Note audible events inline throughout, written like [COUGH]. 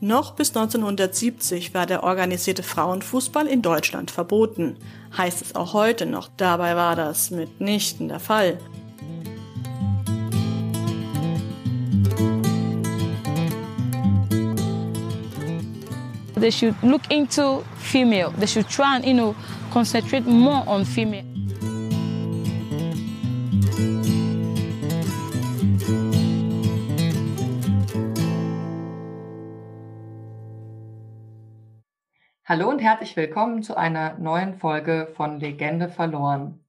Noch bis 1970 war der organisierte Frauenfußball in Deutschland verboten. Heißt es auch heute noch, dabei war das mitnichten der Fall. They should look into female. They should try and, you know, concentrate more on female. Hallo und herzlich willkommen zu einer neuen Folge von Legende verloren.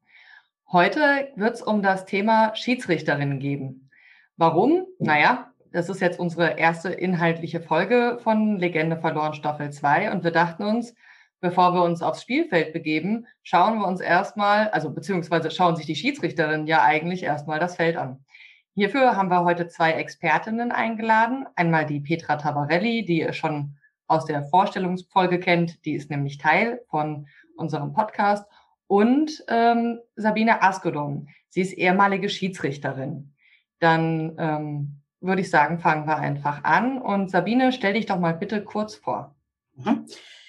Heute wird es um das Thema Schiedsrichterinnen gehen. Warum? Naja, das ist jetzt unsere erste inhaltliche Folge von Legende verloren Staffel 2 und wir dachten uns, bevor wir uns aufs Spielfeld begeben, schauen wir uns erstmal, also beziehungsweise schauen sich die Schiedsrichterinnen ja eigentlich erstmal das Feld an. Hierfür haben wir heute zwei Expertinnen eingeladen. Einmal die Petra Tabarelli, die schon aus der Vorstellungsfolge kennt. Die ist nämlich Teil von unserem Podcast. Und ähm, Sabine Askodon. Sie ist ehemalige Schiedsrichterin. Dann ähm, würde ich sagen, fangen wir einfach an. Und Sabine, stell dich doch mal bitte kurz vor. Mhm.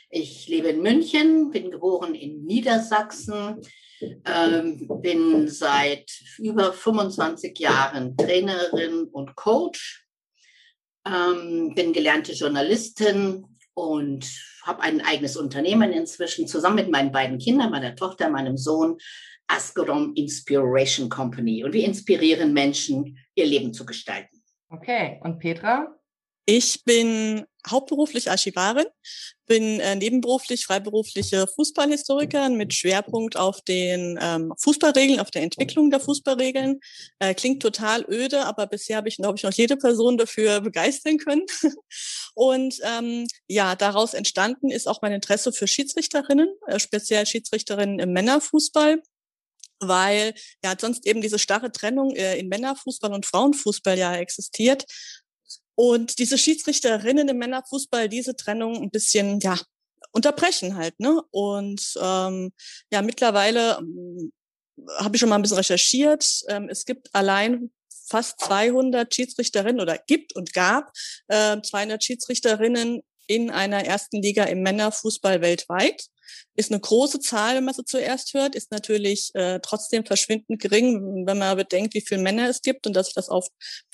Ich lebe in München, bin geboren in Niedersachsen, ähm, bin seit über 25 Jahren Trainerin und Coach, ähm, bin gelernte Journalistin, und habe ein eigenes Unternehmen inzwischen zusammen mit meinen beiden Kindern, meiner Tochter, meinem Sohn, Askerom Inspiration Company. Und wir inspirieren Menschen, ihr Leben zu gestalten. Okay, und Petra? Ich bin hauptberuflich Archivarin, bin äh, nebenberuflich freiberufliche Fußballhistorikerin mit Schwerpunkt auf den ähm, Fußballregeln, auf der Entwicklung der Fußballregeln. Äh, klingt total öde, aber bisher habe ich, glaube ich, noch jede Person dafür begeistern können. [LAUGHS] Und ähm, ja, daraus entstanden ist auch mein Interesse für Schiedsrichterinnen, äh, speziell Schiedsrichterinnen im Männerfußball weil ja sonst eben diese starre Trennung äh, in Männerfußball und Frauenfußball ja existiert und diese Schiedsrichterinnen im Männerfußball diese Trennung ein bisschen, ja, unterbrechen halt, ne? Und ähm, ja, mittlerweile ähm, habe ich schon mal ein bisschen recherchiert. Ähm, es gibt allein fast 200 Schiedsrichterinnen oder gibt und gab äh, 200 Schiedsrichterinnen in einer ersten Liga im Männerfußball weltweit. Ist eine große Zahl, wenn man so zuerst hört, ist natürlich äh, trotzdem verschwindend gering, wenn man bedenkt, wie viele Männer es gibt und dass sich das auf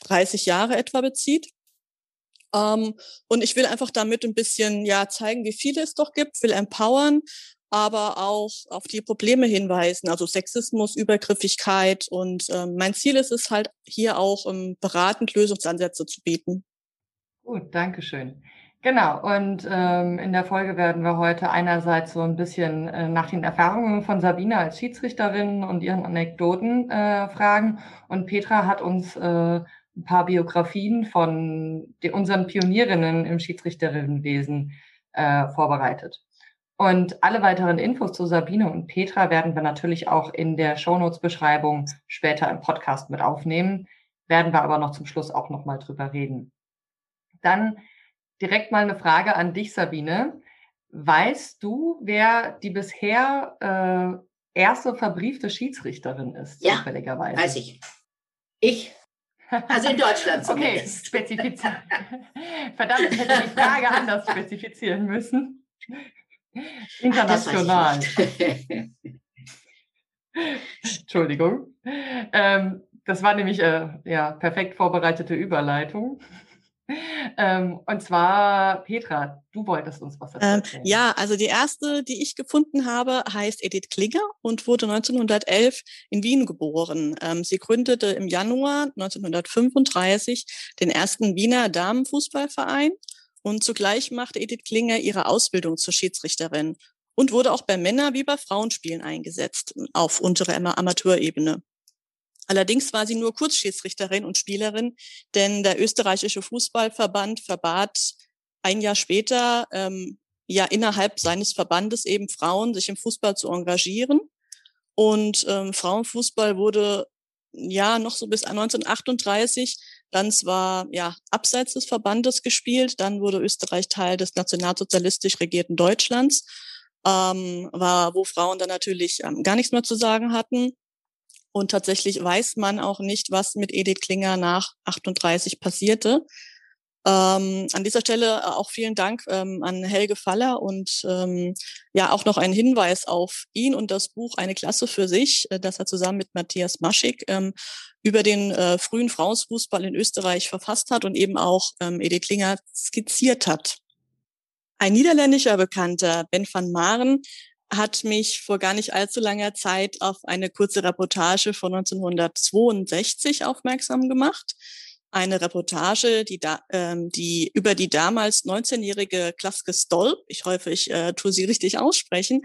30 Jahre etwa bezieht. Ähm, und ich will einfach damit ein bisschen ja zeigen, wie viele es doch gibt, will empowern, aber auch auf die Probleme hinweisen, also Sexismus, Übergriffigkeit. Und ähm, mein Ziel ist es halt hier auch um, beratend Lösungsansätze zu bieten. Gut, danke schön. Genau, und ähm, in der Folge werden wir heute einerseits so ein bisschen äh, nach den Erfahrungen von Sabine als Schiedsrichterin und ihren Anekdoten äh, fragen. Und Petra hat uns äh, ein paar Biografien von den, unseren Pionierinnen im Schiedsrichterinnenwesen äh, vorbereitet. Und alle weiteren Infos zu Sabine und Petra werden wir natürlich auch in der Shownotes-Beschreibung später im Podcast mit aufnehmen, werden wir aber noch zum Schluss auch nochmal drüber reden. Dann direkt mal eine Frage an dich, Sabine. Weißt du, wer die bisher äh, erste verbriefte Schiedsrichterin ist? Ja, zufälligerweise? weiß ich. Ich also in Deutschland [LAUGHS] zumindest. Okay, spezifizieren. [LAUGHS] Verdammt, ich hätte die Frage anders spezifizieren müssen. International. Ach, [LAUGHS] Entschuldigung. Ähm, das war nämlich äh, ja perfekt vorbereitete Überleitung. Ähm, und zwar, Petra, du wolltest uns was ähm, erzählen. Ähm, ja, also die erste, die ich gefunden habe, heißt Edith Klinger und wurde 1911 in Wien geboren. Ähm, sie gründete im Januar 1935 den ersten Wiener Damenfußballverein und zugleich machte Edith Klinger ihre Ausbildung zur Schiedsrichterin und wurde auch bei Männer- wie bei Frauenspielen eingesetzt, auf untere Amateurebene. Allerdings war sie nur Kurzschiedsrichterin und Spielerin, denn der österreichische Fußballverband verbat ein Jahr später ähm, ja innerhalb seines Verbandes eben Frauen, sich im Fußball zu engagieren. Und ähm, Frauenfußball wurde ja noch so bis 1938 dann zwar ja abseits des Verbandes gespielt, dann wurde Österreich Teil des nationalsozialistisch regierten Deutschlands, ähm, war wo Frauen dann natürlich ähm, gar nichts mehr zu sagen hatten. Und tatsächlich weiß man auch nicht, was mit Edith Klinger nach 38 passierte. Ähm, an dieser Stelle äh, auch vielen Dank ähm, an Helge Faller und ähm, ja auch noch ein Hinweis auf ihn und das Buch Eine Klasse für sich, äh, das er zusammen mit Matthias Maschig ähm, über den äh, frühen Frauenfußball in Österreich verfasst hat und eben auch ähm, Edith Klinger skizziert hat. Ein niederländischer Bekannter, Ben van Maren, hat mich vor gar nicht allzu langer Zeit auf eine kurze Reportage von 1962 aufmerksam gemacht eine Reportage, die, da, ähm, die über die damals 19-jährige Klaske Stolp, ich hoffe, ich äh, tue sie richtig aussprechen,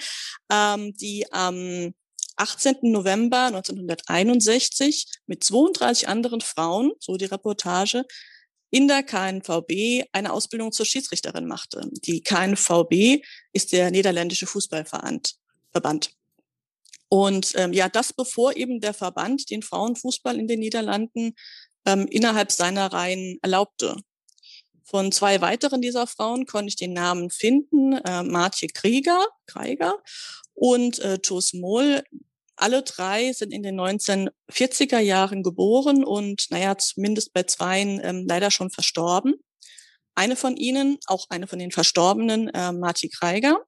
ähm, die am 18. November 1961 mit 32 anderen Frauen, so die Reportage, in der KNVB eine Ausbildung zur Schiedsrichterin machte. Die KNVB ist der niederländische Fußballverband. Und ähm, ja, das bevor eben der Verband den Frauenfußball in den Niederlanden ähm, innerhalb seiner Reihen erlaubte. Von zwei weiteren dieser Frauen konnte ich den Namen finden, äh, Martje Krieger, Krieger und äh, Tos Mohl. Alle drei sind in den 1940er Jahren geboren und, naja, zumindest bei zweien ähm, leider schon verstorben. Eine von ihnen, auch eine von den Verstorbenen, äh, Marti Krieger,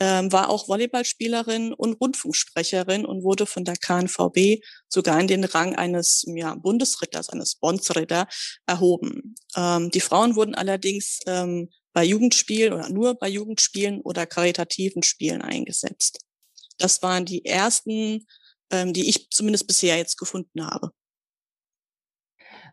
ähm, war auch Volleyballspielerin und Rundfunksprecherin und wurde von der KNVB sogar in den Rang eines ja, Bundesritters, eines Bondsritter erhoben. Ähm, die Frauen wurden allerdings ähm, bei Jugendspielen oder nur bei Jugendspielen oder karitativen Spielen eingesetzt. Das waren die ersten, ähm, die ich zumindest bisher jetzt gefunden habe.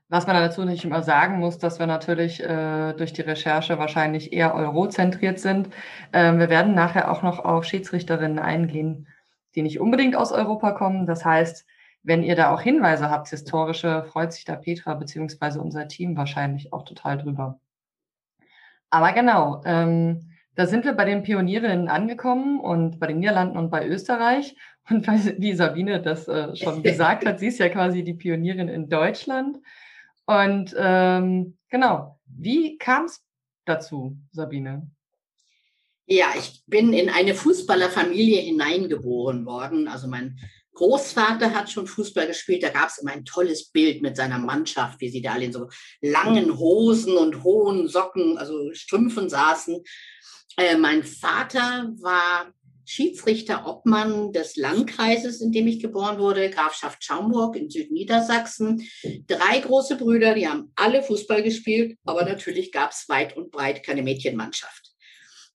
Was man dazu nicht immer sagen muss, dass wir natürlich äh, durch die Recherche wahrscheinlich eher eurozentriert sind. Ähm, wir werden nachher auch noch auf Schiedsrichterinnen eingehen, die nicht unbedingt aus Europa kommen. Das heißt, wenn ihr da auch Hinweise habt, historische, freut sich da Petra beziehungsweise unser Team wahrscheinlich auch total drüber. Aber genau, ähm, da sind wir bei den Pionierinnen angekommen und bei den Niederlanden und bei Österreich. Und [LAUGHS] wie Sabine das äh, schon [LAUGHS] gesagt hat, sie ist ja quasi die Pionierin in Deutschland. Und ähm, genau, wie kam es dazu, Sabine? Ja, ich bin in eine Fußballerfamilie hineingeboren worden. Also mein Großvater hat schon Fußball gespielt. Da gab es immer ein tolles Bild mit seiner Mannschaft, wie sie da alle in so langen Hosen und hohen Socken, also Strümpfen saßen. Äh, mein Vater war Schiedsrichter Obmann des Landkreises, in dem ich geboren wurde, Grafschaft Schaumburg in Südniedersachsen. Drei große Brüder, die haben alle Fußball gespielt, aber natürlich gab es weit und breit keine Mädchenmannschaft.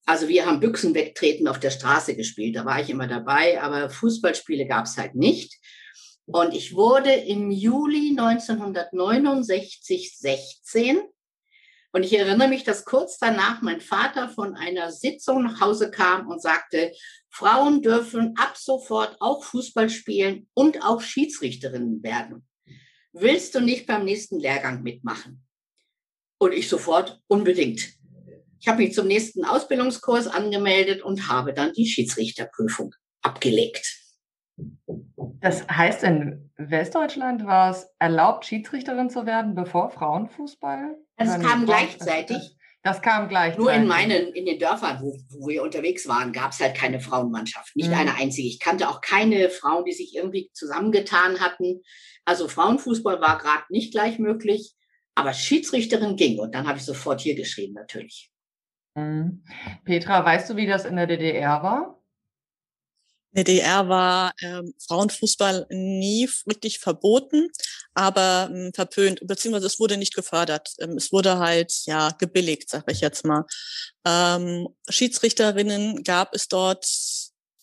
Also wir haben Büchsen wegtreten auf der Straße gespielt, da war ich immer dabei, aber Fußballspiele gab es halt nicht. Und ich wurde im Juli 1969 16 und ich erinnere mich, dass kurz danach mein Vater von einer Sitzung nach Hause kam und sagte, Frauen dürfen ab sofort auch Fußball spielen und auch Schiedsrichterinnen werden. Willst du nicht beim nächsten Lehrgang mitmachen? Und ich sofort unbedingt. Ich habe mich zum nächsten Ausbildungskurs angemeldet und habe dann die Schiedsrichterprüfung abgelegt. Das heißt, in Westdeutschland war es erlaubt, Schiedsrichterin zu werden, bevor Frauenfußball? Das kam gleichzeitig. Das kam gleichzeitig. Nur in meinen, in den Dörfern, wo, wo wir unterwegs waren, gab es halt keine Frauenmannschaft. Nicht mhm. eine einzige. Ich kannte auch keine Frauen, die sich irgendwie zusammengetan hatten. Also Frauenfußball war gerade nicht gleich möglich, aber Schiedsrichterin ging. Und dann habe ich sofort hier geschrieben, natürlich. Mhm. Petra, weißt du, wie das in der DDR war? In der DDR war ähm, Frauenfußball nie wirklich verboten, aber ähm, verpönt, beziehungsweise es wurde nicht gefördert. Ähm, es wurde halt ja gebilligt, sage ich jetzt mal. Ähm, Schiedsrichterinnen gab es dort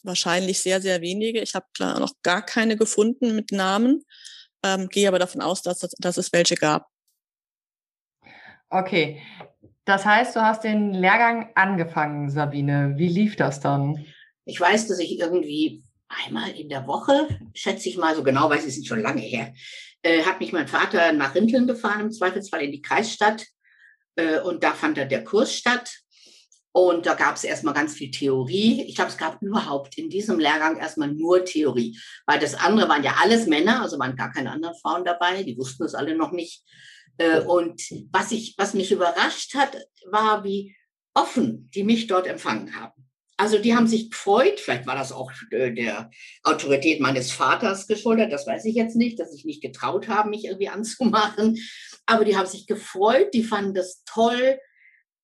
wahrscheinlich sehr, sehr wenige. Ich habe noch gar keine gefunden mit Namen, ähm, gehe aber davon aus, dass, dass es welche gab. Okay, das heißt, du hast den Lehrgang angefangen, Sabine. Wie lief das dann? Ich weiß, dass ich irgendwie einmal in der Woche, schätze ich mal, so genau weiß ich es schon lange her, äh, hat mich mein Vater nach Rinteln gefahren, im Zweifelsfall in die Kreisstadt. Äh, und da fand dann der Kurs statt. Und da gab es erstmal ganz viel Theorie. Ich glaube, es gab überhaupt in diesem Lehrgang erstmal nur Theorie, weil das andere waren ja alles Männer, also waren gar keine anderen Frauen dabei, die wussten es alle noch nicht. Äh, und was, ich, was mich überrascht hat, war, wie offen die mich dort empfangen haben. Also die haben sich gefreut, vielleicht war das auch äh, der Autorität meines Vaters geschuldet, das weiß ich jetzt nicht, dass ich nicht getraut habe, mich irgendwie [LAUGHS] anzumachen. aber die haben sich gefreut, die fanden das toll,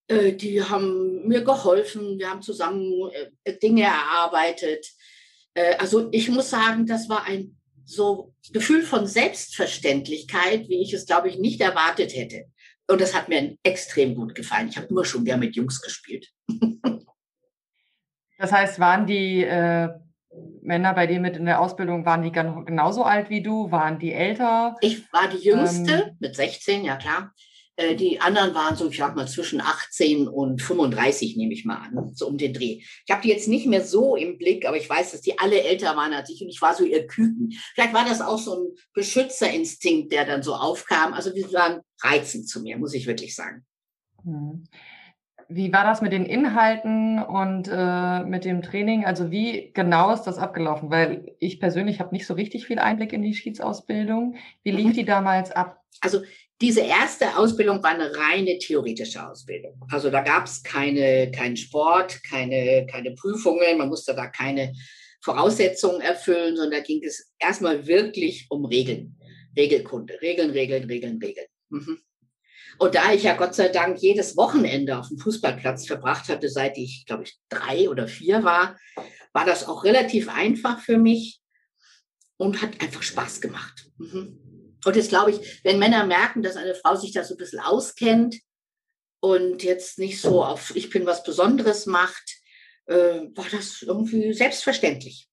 äh, die haben mir geholfen, wir haben zusammen äh, Dinge erarbeitet. Also ich muss sagen, das war ein so Gefühl von Selbstverständlichkeit, wie ich es, glaube ich, nicht erwartet hätte. Und das hat mir extrem gut gefallen. Ich habe immer schon gern mit Jungs gespielt. [LAUGHS] das heißt, waren die äh, Männer bei dir mit in der Ausbildung, waren die genauso alt wie du? Waren die älter? Ich war die Jüngste ähm, mit 16, ja klar. Äh, die anderen waren so, ich sag mal, zwischen 18 und 35, nehme ich mal an, so um den Dreh. Ich habe die jetzt nicht mehr so im Blick, aber ich weiß, dass die alle älter waren als ich und ich war so ihr Küken. Vielleicht war das auch so ein Beschützerinstinkt, der dann so aufkam. Also die waren reizend zu mir, muss ich wirklich sagen. Hm. Wie war das mit den Inhalten und äh, mit dem Training? Also wie genau ist das abgelaufen? Weil ich persönlich habe nicht so richtig viel Einblick in die Schiedsausbildung. Wie lief mhm. die damals ab? Also diese erste Ausbildung war eine reine theoretische Ausbildung. Also da gab es keine, keinen Sport, keine, keine Prüfungen, man musste da keine Voraussetzungen erfüllen, sondern da ging es erstmal wirklich um Regeln. Regelkunde, Regeln, Regeln, Regeln, Regeln. Mhm. Und da ich ja Gott sei Dank jedes Wochenende auf dem Fußballplatz verbracht hatte, seit ich, glaube ich, drei oder vier war, war das auch relativ einfach für mich und hat einfach Spaß gemacht. Mhm. Und jetzt glaube ich, wenn Männer merken, dass eine Frau sich da so ein bisschen auskennt und jetzt nicht so auf Ich bin was Besonderes macht, äh, war das irgendwie selbstverständlich.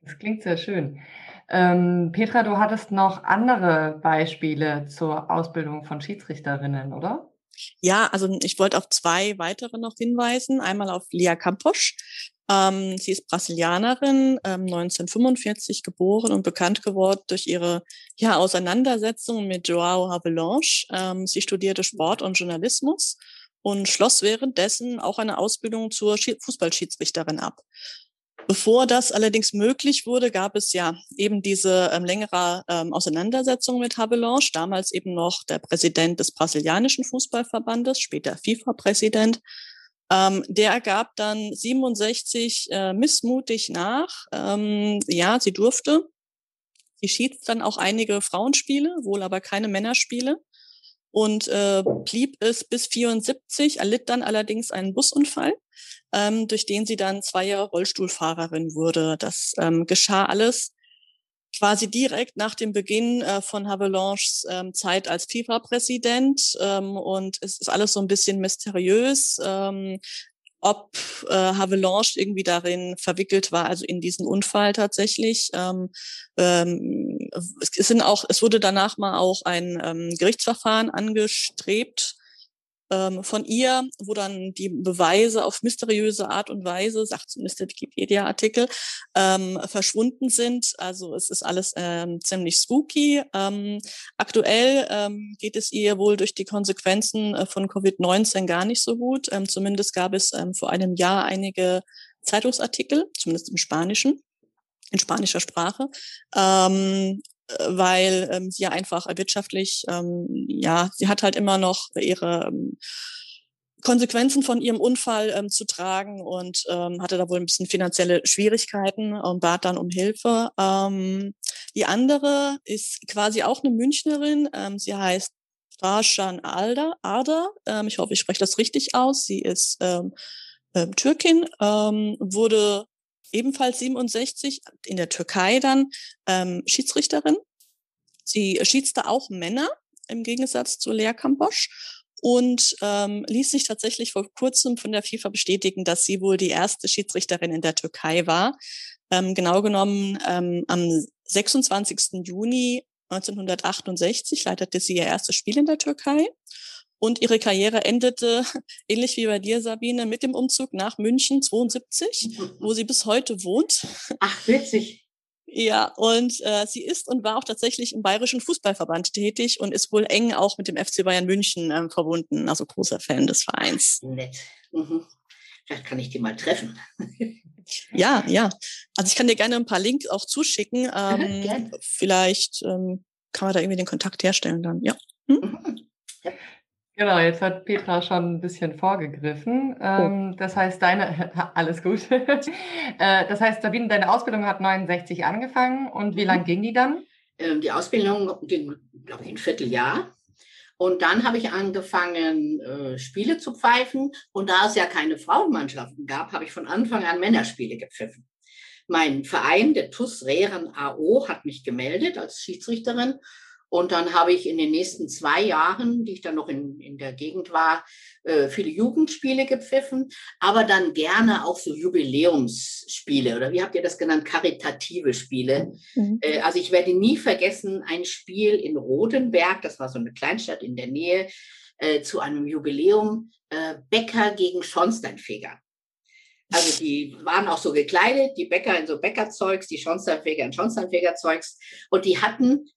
Das klingt sehr schön. Ähm, Petra, du hattest noch andere Beispiele zur Ausbildung von Schiedsrichterinnen, oder? Ja, also ich wollte auf zwei weitere noch hinweisen. Einmal auf Lia Campos. Ähm, sie ist Brasilianerin, ähm, 1945 geboren und bekannt geworden durch ihre ja, Auseinandersetzung mit Joao Havelange. Ähm, sie studierte Sport und Journalismus und schloss währenddessen auch eine Ausbildung zur Fußballschiedsrichterin ab. Bevor das allerdings möglich wurde, gab es ja eben diese ähm, längere ähm, Auseinandersetzung mit Havelange, damals eben noch der Präsident des brasilianischen Fußballverbandes, später FIFA-Präsident. Ähm, der gab dann 67 äh, missmutig nach. Ähm, ja, sie durfte. Sie schied dann auch einige Frauenspiele, wohl aber keine Männerspiele und äh, blieb es bis 74, erlitt dann allerdings einen Busunfall, ähm, durch den sie dann zwei Jahre Rollstuhlfahrerin wurde. Das ähm, geschah alles quasi direkt nach dem Beginn äh, von Havelanges ähm, Zeit als FIFA-Präsident. Ähm, und es ist alles so ein bisschen mysteriös, ähm, ob äh, Havelange irgendwie darin verwickelt war, also in diesen Unfall tatsächlich. Ähm, ähm, es, sind auch, es wurde danach mal auch ein ähm, Gerichtsverfahren angestrebt ähm, von ihr, wo dann die Beweise auf mysteriöse Art und Weise, sagt zumindest der Wikipedia-Artikel, ähm, verschwunden sind. Also es ist alles ähm, ziemlich spooky. Ähm, aktuell ähm, geht es ihr wohl durch die Konsequenzen äh, von Covid-19 gar nicht so gut. Ähm, zumindest gab es vor einem Jahr einige Zeitungsartikel, zumindest im Spanischen, in spanischer Sprache, ähm, weil ähm, sie ja einfach wirtschaftlich, ähm, ja, sie hat halt immer noch ihre ähm, Konsequenzen von ihrem Unfall ähm, zu tragen und ähm, hatte da wohl ein bisschen finanzielle Schwierigkeiten und bat dann um Hilfe. Ähm, die andere ist quasi auch eine Münchnerin. Ähm, sie heißt Rajan Alda, Arda. Ähm, ich hoffe, ich spreche das richtig aus. Sie ist ähm, ähm, Türkin, ähm, wurde ebenfalls 67 in der Türkei dann ähm, Schiedsrichterin. Sie schiedste auch Männer im Gegensatz zu Lea Kambosch und ähm, ließ sich tatsächlich vor kurzem von der FIFA bestätigen, dass sie wohl die erste Schiedsrichterin in der Türkei war. Ähm, genau genommen ähm, am 26. Juni 1968 leitete sie ihr erstes Spiel in der Türkei und ihre Karriere endete, [LAUGHS] ähnlich wie bei dir, Sabine, mit dem Umzug nach München 72, wo sie bis heute wohnt. Ach, witzig. Ja, und äh, sie ist und war auch tatsächlich im Bayerischen Fußballverband tätig und ist wohl eng auch mit dem FC Bayern München ähm, verbunden, also großer Fan des Vereins. Nett. Mhm. Vielleicht kann ich die mal treffen. [LAUGHS] ja, ja. Also ich kann dir gerne ein paar Links auch zuschicken. Ähm, vielleicht ähm, kann man da irgendwie den Kontakt herstellen dann. Ja. Hm? Mhm. ja. Genau, jetzt hat Petra schon ein bisschen vorgegriffen. Ähm, das heißt, deine, [LAUGHS] alles gut. Äh, das heißt, Sabine, deine Ausbildung hat 69 angefangen und wie mhm. lang ging die dann? Ähm, die Ausbildung ging, glaube ich, ein Vierteljahr. Und dann habe ich angefangen, äh, Spiele zu pfeifen. Und da es ja keine Frauenmannschaften gab, habe ich von Anfang an Männerspiele gepfiffen. Mein Verein, der TUS Rehren AO, hat mich gemeldet als Schiedsrichterin. Und dann habe ich in den nächsten zwei Jahren, die ich dann noch in, in der Gegend war, äh, viele Jugendspiele gepfiffen, aber dann gerne auch so Jubiläumsspiele oder wie habt ihr das genannt? Karitative Spiele. Mhm. Äh, also ich werde nie vergessen, ein Spiel in Rodenberg, das war so eine Kleinstadt in der Nähe, äh, zu einem Jubiläum, äh, Bäcker gegen Schornsteinfeger. Also die waren auch so gekleidet, die Bäcker in so Bäckerzeugs, die Schornsteinfeger in Schornsteinfegerzeugs. Und die hatten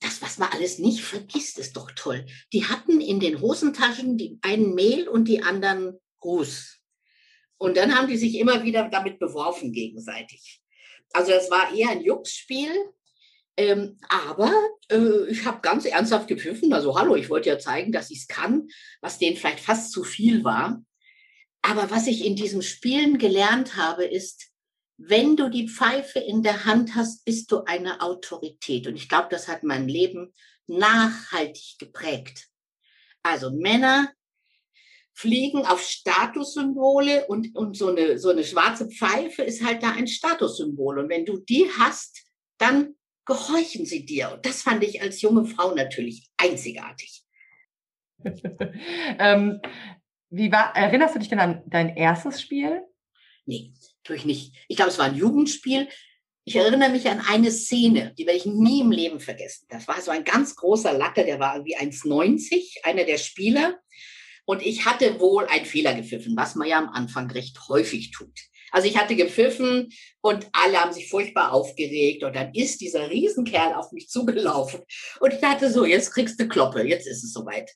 das, was man alles nicht vergisst, ist doch toll. Die hatten in den Hosentaschen die einen Mehl und die anderen Ruß. Und dann haben die sich immer wieder damit beworfen gegenseitig. Also das war eher ein Juxspiel. Ähm, aber äh, ich habe ganz ernsthaft gepfiffen. Also hallo, ich wollte ja zeigen, dass ich es kann, was denen vielleicht fast zu viel war. Aber was ich in diesem Spielen gelernt habe, ist, wenn du die Pfeife in der Hand hast, bist du eine Autorität. Und ich glaube, das hat mein Leben nachhaltig geprägt. Also Männer fliegen auf Statussymbole und, und so, eine, so eine schwarze Pfeife ist halt da ein Statussymbol. Und wenn du die hast, dann gehorchen sie dir. Und das fand ich als junge Frau natürlich einzigartig. [LAUGHS] ähm, wie war, erinnerst du dich denn an dein erstes Spiel? Nee, tue ich nicht. Ich glaube, es war ein Jugendspiel. Ich erinnere mich an eine Szene, die werde ich nie im Leben vergessen. Das war so ein ganz großer Latte, der war irgendwie 1,90, einer der Spieler. Und ich hatte wohl einen Fehler gepfiffen, was man ja am Anfang recht häufig tut. Also ich hatte gepfiffen und alle haben sich furchtbar aufgeregt und dann ist dieser Riesenkerl auf mich zugelaufen und ich dachte so, jetzt kriegst du Kloppe, jetzt ist es soweit.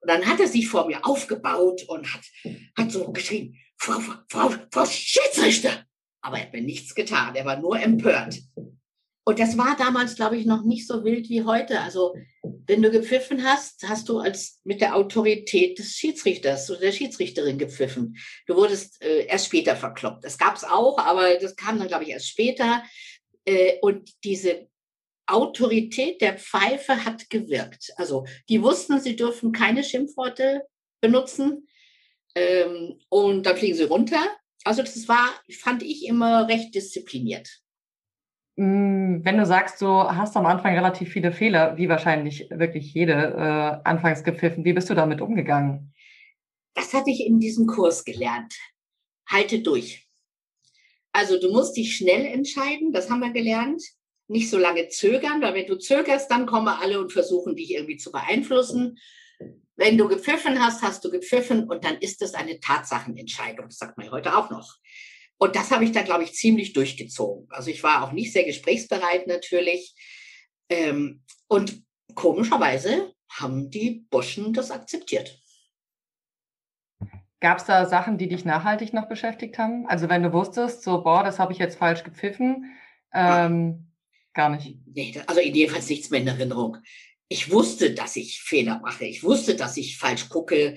Und dann hat er sich vor mir aufgebaut und hat, hat so geschrien, Frau, Frau, Frau Schiedsrichter. Aber er hat mir nichts getan. Er war nur empört. Und das war damals, glaube ich, noch nicht so wild wie heute. Also, wenn du gepfiffen hast, hast du als mit der Autorität des Schiedsrichters oder der Schiedsrichterin gepfiffen. Du wurdest äh, erst später verkloppt. Das gab es auch, aber das kam dann, glaube ich, erst später. Äh, und diese Autorität der Pfeife hat gewirkt. Also, die wussten, sie dürfen keine Schimpfworte benutzen. Ähm, und dann fliegen sie runter. Also das war, fand ich immer recht diszipliniert. Mm, wenn du sagst, du hast am Anfang relativ viele Fehler, wie wahrscheinlich wirklich jede äh, anfangs gepfiffen, wie bist du damit umgegangen? Das hatte ich in diesem Kurs gelernt. Halte durch. Also du musst dich schnell entscheiden, das haben wir gelernt. Nicht so lange zögern, weil wenn du zögerst, dann kommen alle und versuchen dich irgendwie zu beeinflussen. Wenn du gepfiffen hast, hast du gepfiffen und dann ist es eine Tatsachenentscheidung. Das sagt man heute auch noch. Und das habe ich dann, glaube ich, ziemlich durchgezogen. Also ich war auch nicht sehr gesprächsbereit natürlich. Ähm, und komischerweise haben die Burschen das akzeptiert. Gab es da Sachen, die dich nachhaltig noch beschäftigt haben? Also wenn du wusstest, so, boah, das habe ich jetzt falsch gepfiffen, ähm, gar nicht. Nee, also jedenfalls nichts mehr in Erinnerung ich wusste, dass ich Fehler mache. Ich wusste, dass ich falsch gucke.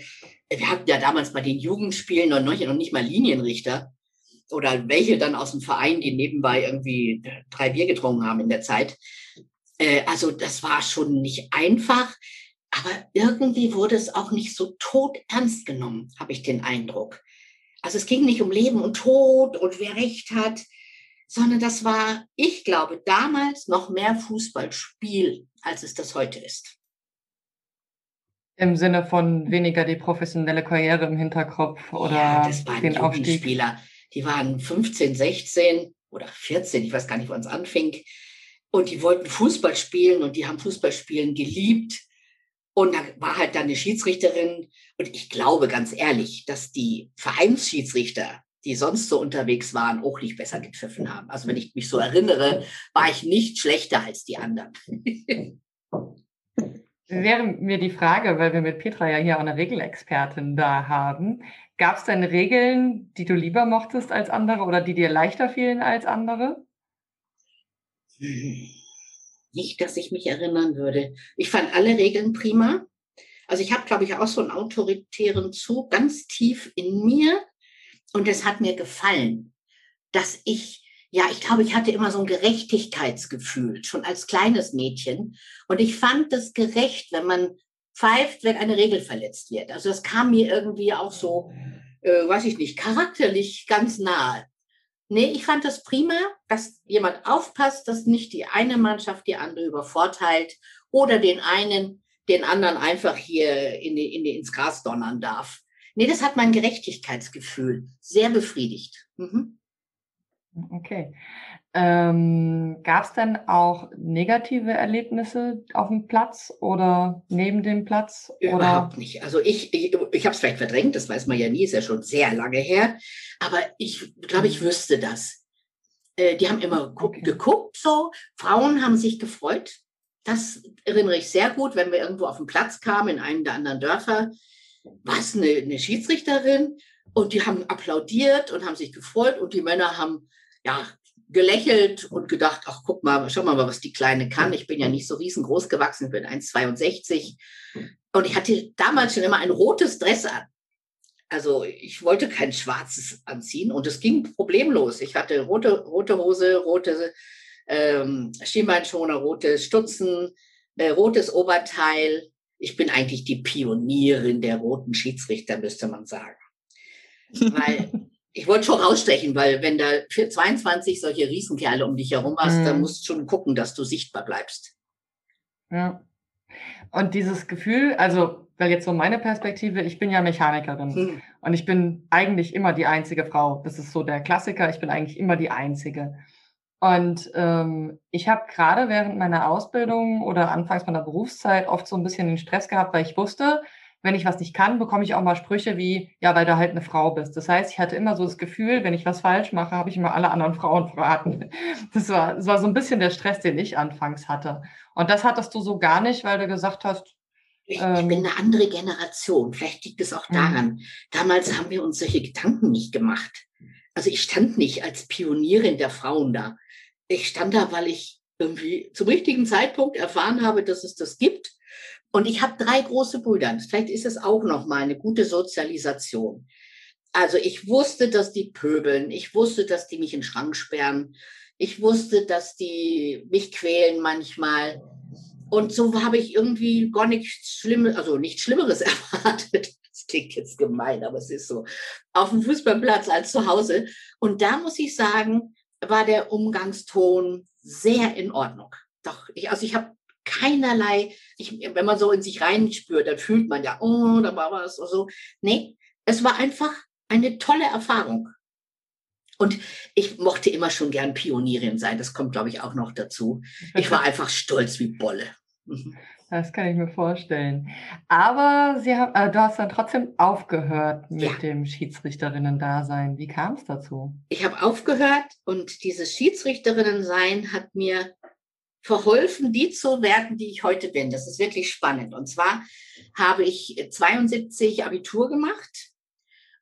Wir hatten ja damals bei den Jugendspielen noch nicht, mal Linienrichter oder welche dann aus dem Verein, die nebenbei irgendwie drei Bier getrunken haben in der Zeit. Äh, also das war schon nicht einfach, aber irgendwie wurde es auch nicht so tot ernst genommen, habe ich den Eindruck. Also es ging nicht um Leben und Tod und wer recht hat, sondern das war, ich glaube, damals noch mehr Fußballspiel, als es das heute ist. Im Sinne von weniger die professionelle Karriere im Hinterkopf oder ja, das waren den Aufstieg. Spieler. Die waren 15, 16 oder 14, ich weiß gar nicht, wann es anfing. Und die wollten Fußball spielen und die haben Fußballspielen geliebt. Und da war halt dann eine Schiedsrichterin. Und ich glaube ganz ehrlich, dass die Vereinsschiedsrichter die sonst so unterwegs waren, auch nicht besser gepfiffen haben. Also wenn ich mich so erinnere, war ich nicht schlechter als die anderen. [LAUGHS] Wäre mir die Frage, weil wir mit Petra ja hier auch eine Regelexpertin da haben, gab es denn Regeln, die du lieber mochtest als andere oder die dir leichter fielen als andere? Nicht, dass ich mich erinnern würde. Ich fand alle Regeln prima. Also ich habe, glaube ich, auch so einen autoritären Zug ganz tief in mir. Und es hat mir gefallen, dass ich, ja, ich glaube, ich hatte immer so ein Gerechtigkeitsgefühl, schon als kleines Mädchen. Und ich fand es gerecht, wenn man pfeift, wenn eine Regel verletzt wird. Also das kam mir irgendwie auch so, äh, weiß ich nicht, charakterlich ganz nahe. Nee, ich fand das prima, dass jemand aufpasst, dass nicht die eine Mannschaft die andere übervorteilt oder den einen den anderen einfach hier in die, in die, ins Gras donnern darf. Nee, das hat mein Gerechtigkeitsgefühl sehr befriedigt. Mhm. Okay. Ähm, Gab es denn auch negative Erlebnisse auf dem Platz oder neben dem Platz? Überhaupt oder? nicht. Also ich, ich, ich habe es vielleicht verdrängt, das weiß man ja nie, ist ja schon sehr lange her. Aber ich glaube, ich wüsste das. Äh, die haben immer okay. geguckt, so. Frauen haben sich gefreut. Das erinnere ich sehr gut, wenn wir irgendwo auf den Platz kamen, in einem der anderen Dörfer. Was, eine, eine Schiedsrichterin? Und die haben applaudiert und haben sich gefreut und die Männer haben ja, gelächelt und gedacht, ach guck mal, schau mal, was die Kleine kann. Ich bin ja nicht so riesengroß gewachsen, bin 1,62. Und ich hatte damals schon immer ein rotes Dress an. Also ich wollte kein schwarzes anziehen und es ging problemlos. Ich hatte rote, rote Hose, rote ähm, Schienbeinschoner, rote Stutzen, äh, rotes Oberteil. Ich bin eigentlich die Pionierin der roten Schiedsrichter, müsste man sagen. Weil [LAUGHS] ich wollte schon rausstechen, weil wenn da 22 solche Riesenkerle um dich herum hast, mhm. dann musst du schon gucken, dass du sichtbar bleibst. Ja. Und dieses Gefühl, also, weil jetzt so meine Perspektive, ich bin ja Mechanikerin mhm. und ich bin eigentlich immer die einzige Frau. Das ist so der Klassiker, ich bin eigentlich immer die einzige. Und ähm, ich habe gerade während meiner Ausbildung oder anfangs meiner Berufszeit oft so ein bisschen den Stress gehabt, weil ich wusste, wenn ich was nicht kann, bekomme ich auch mal Sprüche wie, ja, weil du halt eine Frau bist. Das heißt, ich hatte immer so das Gefühl, wenn ich was falsch mache, habe ich immer alle anderen Frauen verraten. [LAUGHS] Das war, das war so ein bisschen der Stress, den ich anfangs hatte. Und das hattest du so gar nicht, weil du gesagt hast, ich, ähm, ich bin eine andere Generation. Vielleicht liegt es auch mhm. daran. Damals haben wir uns solche Gedanken nicht gemacht. Also ich stand nicht als Pionierin der Frauen da. Ich stand da, weil ich irgendwie zum richtigen Zeitpunkt erfahren habe, dass es das gibt und ich habe drei große Brüder. Vielleicht ist es auch noch mal eine gute Sozialisation. Also ich wusste, dass die pöbeln. Ich wusste, dass die mich in den Schrank sperren. Ich wusste, dass die mich quälen manchmal. Und so habe ich irgendwie gar nichts Schlimmes, also nichts Schlimmeres [LAUGHS] erwartet. Das klingt jetzt gemein, aber es ist so. Auf dem Fußballplatz als zu Hause. Und da muss ich sagen, war der Umgangston sehr in Ordnung. Doch, ich, also ich habe keinerlei, ich, wenn man so in sich reinspürt, dann fühlt man ja, oh, da war was oder so. Nee, es war einfach eine tolle Erfahrung. Und ich mochte immer schon gern Pionierin sein. Das kommt, glaube ich, auch noch dazu. Ich war [LAUGHS] einfach stolz wie Bolle. Das kann ich mir vorstellen. Aber Sie haben, äh, du hast dann trotzdem aufgehört mit ja. dem Schiedsrichterinnen-Dasein. Wie kam es dazu? Ich habe aufgehört und dieses Schiedsrichterinnen-Sein hat mir verholfen, die zu werden, die ich heute bin. Das ist wirklich spannend. Und zwar habe ich 72 Abitur gemacht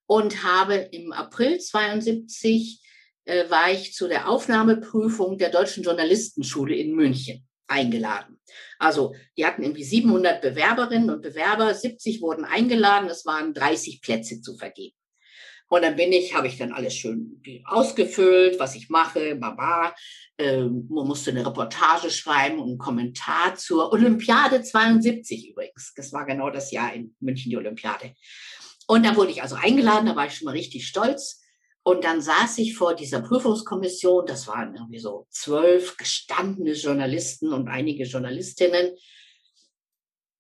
und habe im April 72 äh, war ich zu der Aufnahmeprüfung der Deutschen Journalistenschule in München eingeladen. Also die hatten irgendwie 700 Bewerberinnen und Bewerber, 70 wurden eingeladen, es waren 30 Plätze zu vergeben. Und dann bin ich, habe ich dann alles schön ausgefüllt, was ich mache, baba. Ähm, man musste eine Reportage schreiben und einen Kommentar zur Olympiade 72 übrigens. Das war genau das Jahr in München, die Olympiade. Und da wurde ich also eingeladen, da war ich schon mal richtig stolz. Und dann saß ich vor dieser Prüfungskommission, das waren irgendwie so zwölf gestandene Journalisten und einige Journalistinnen.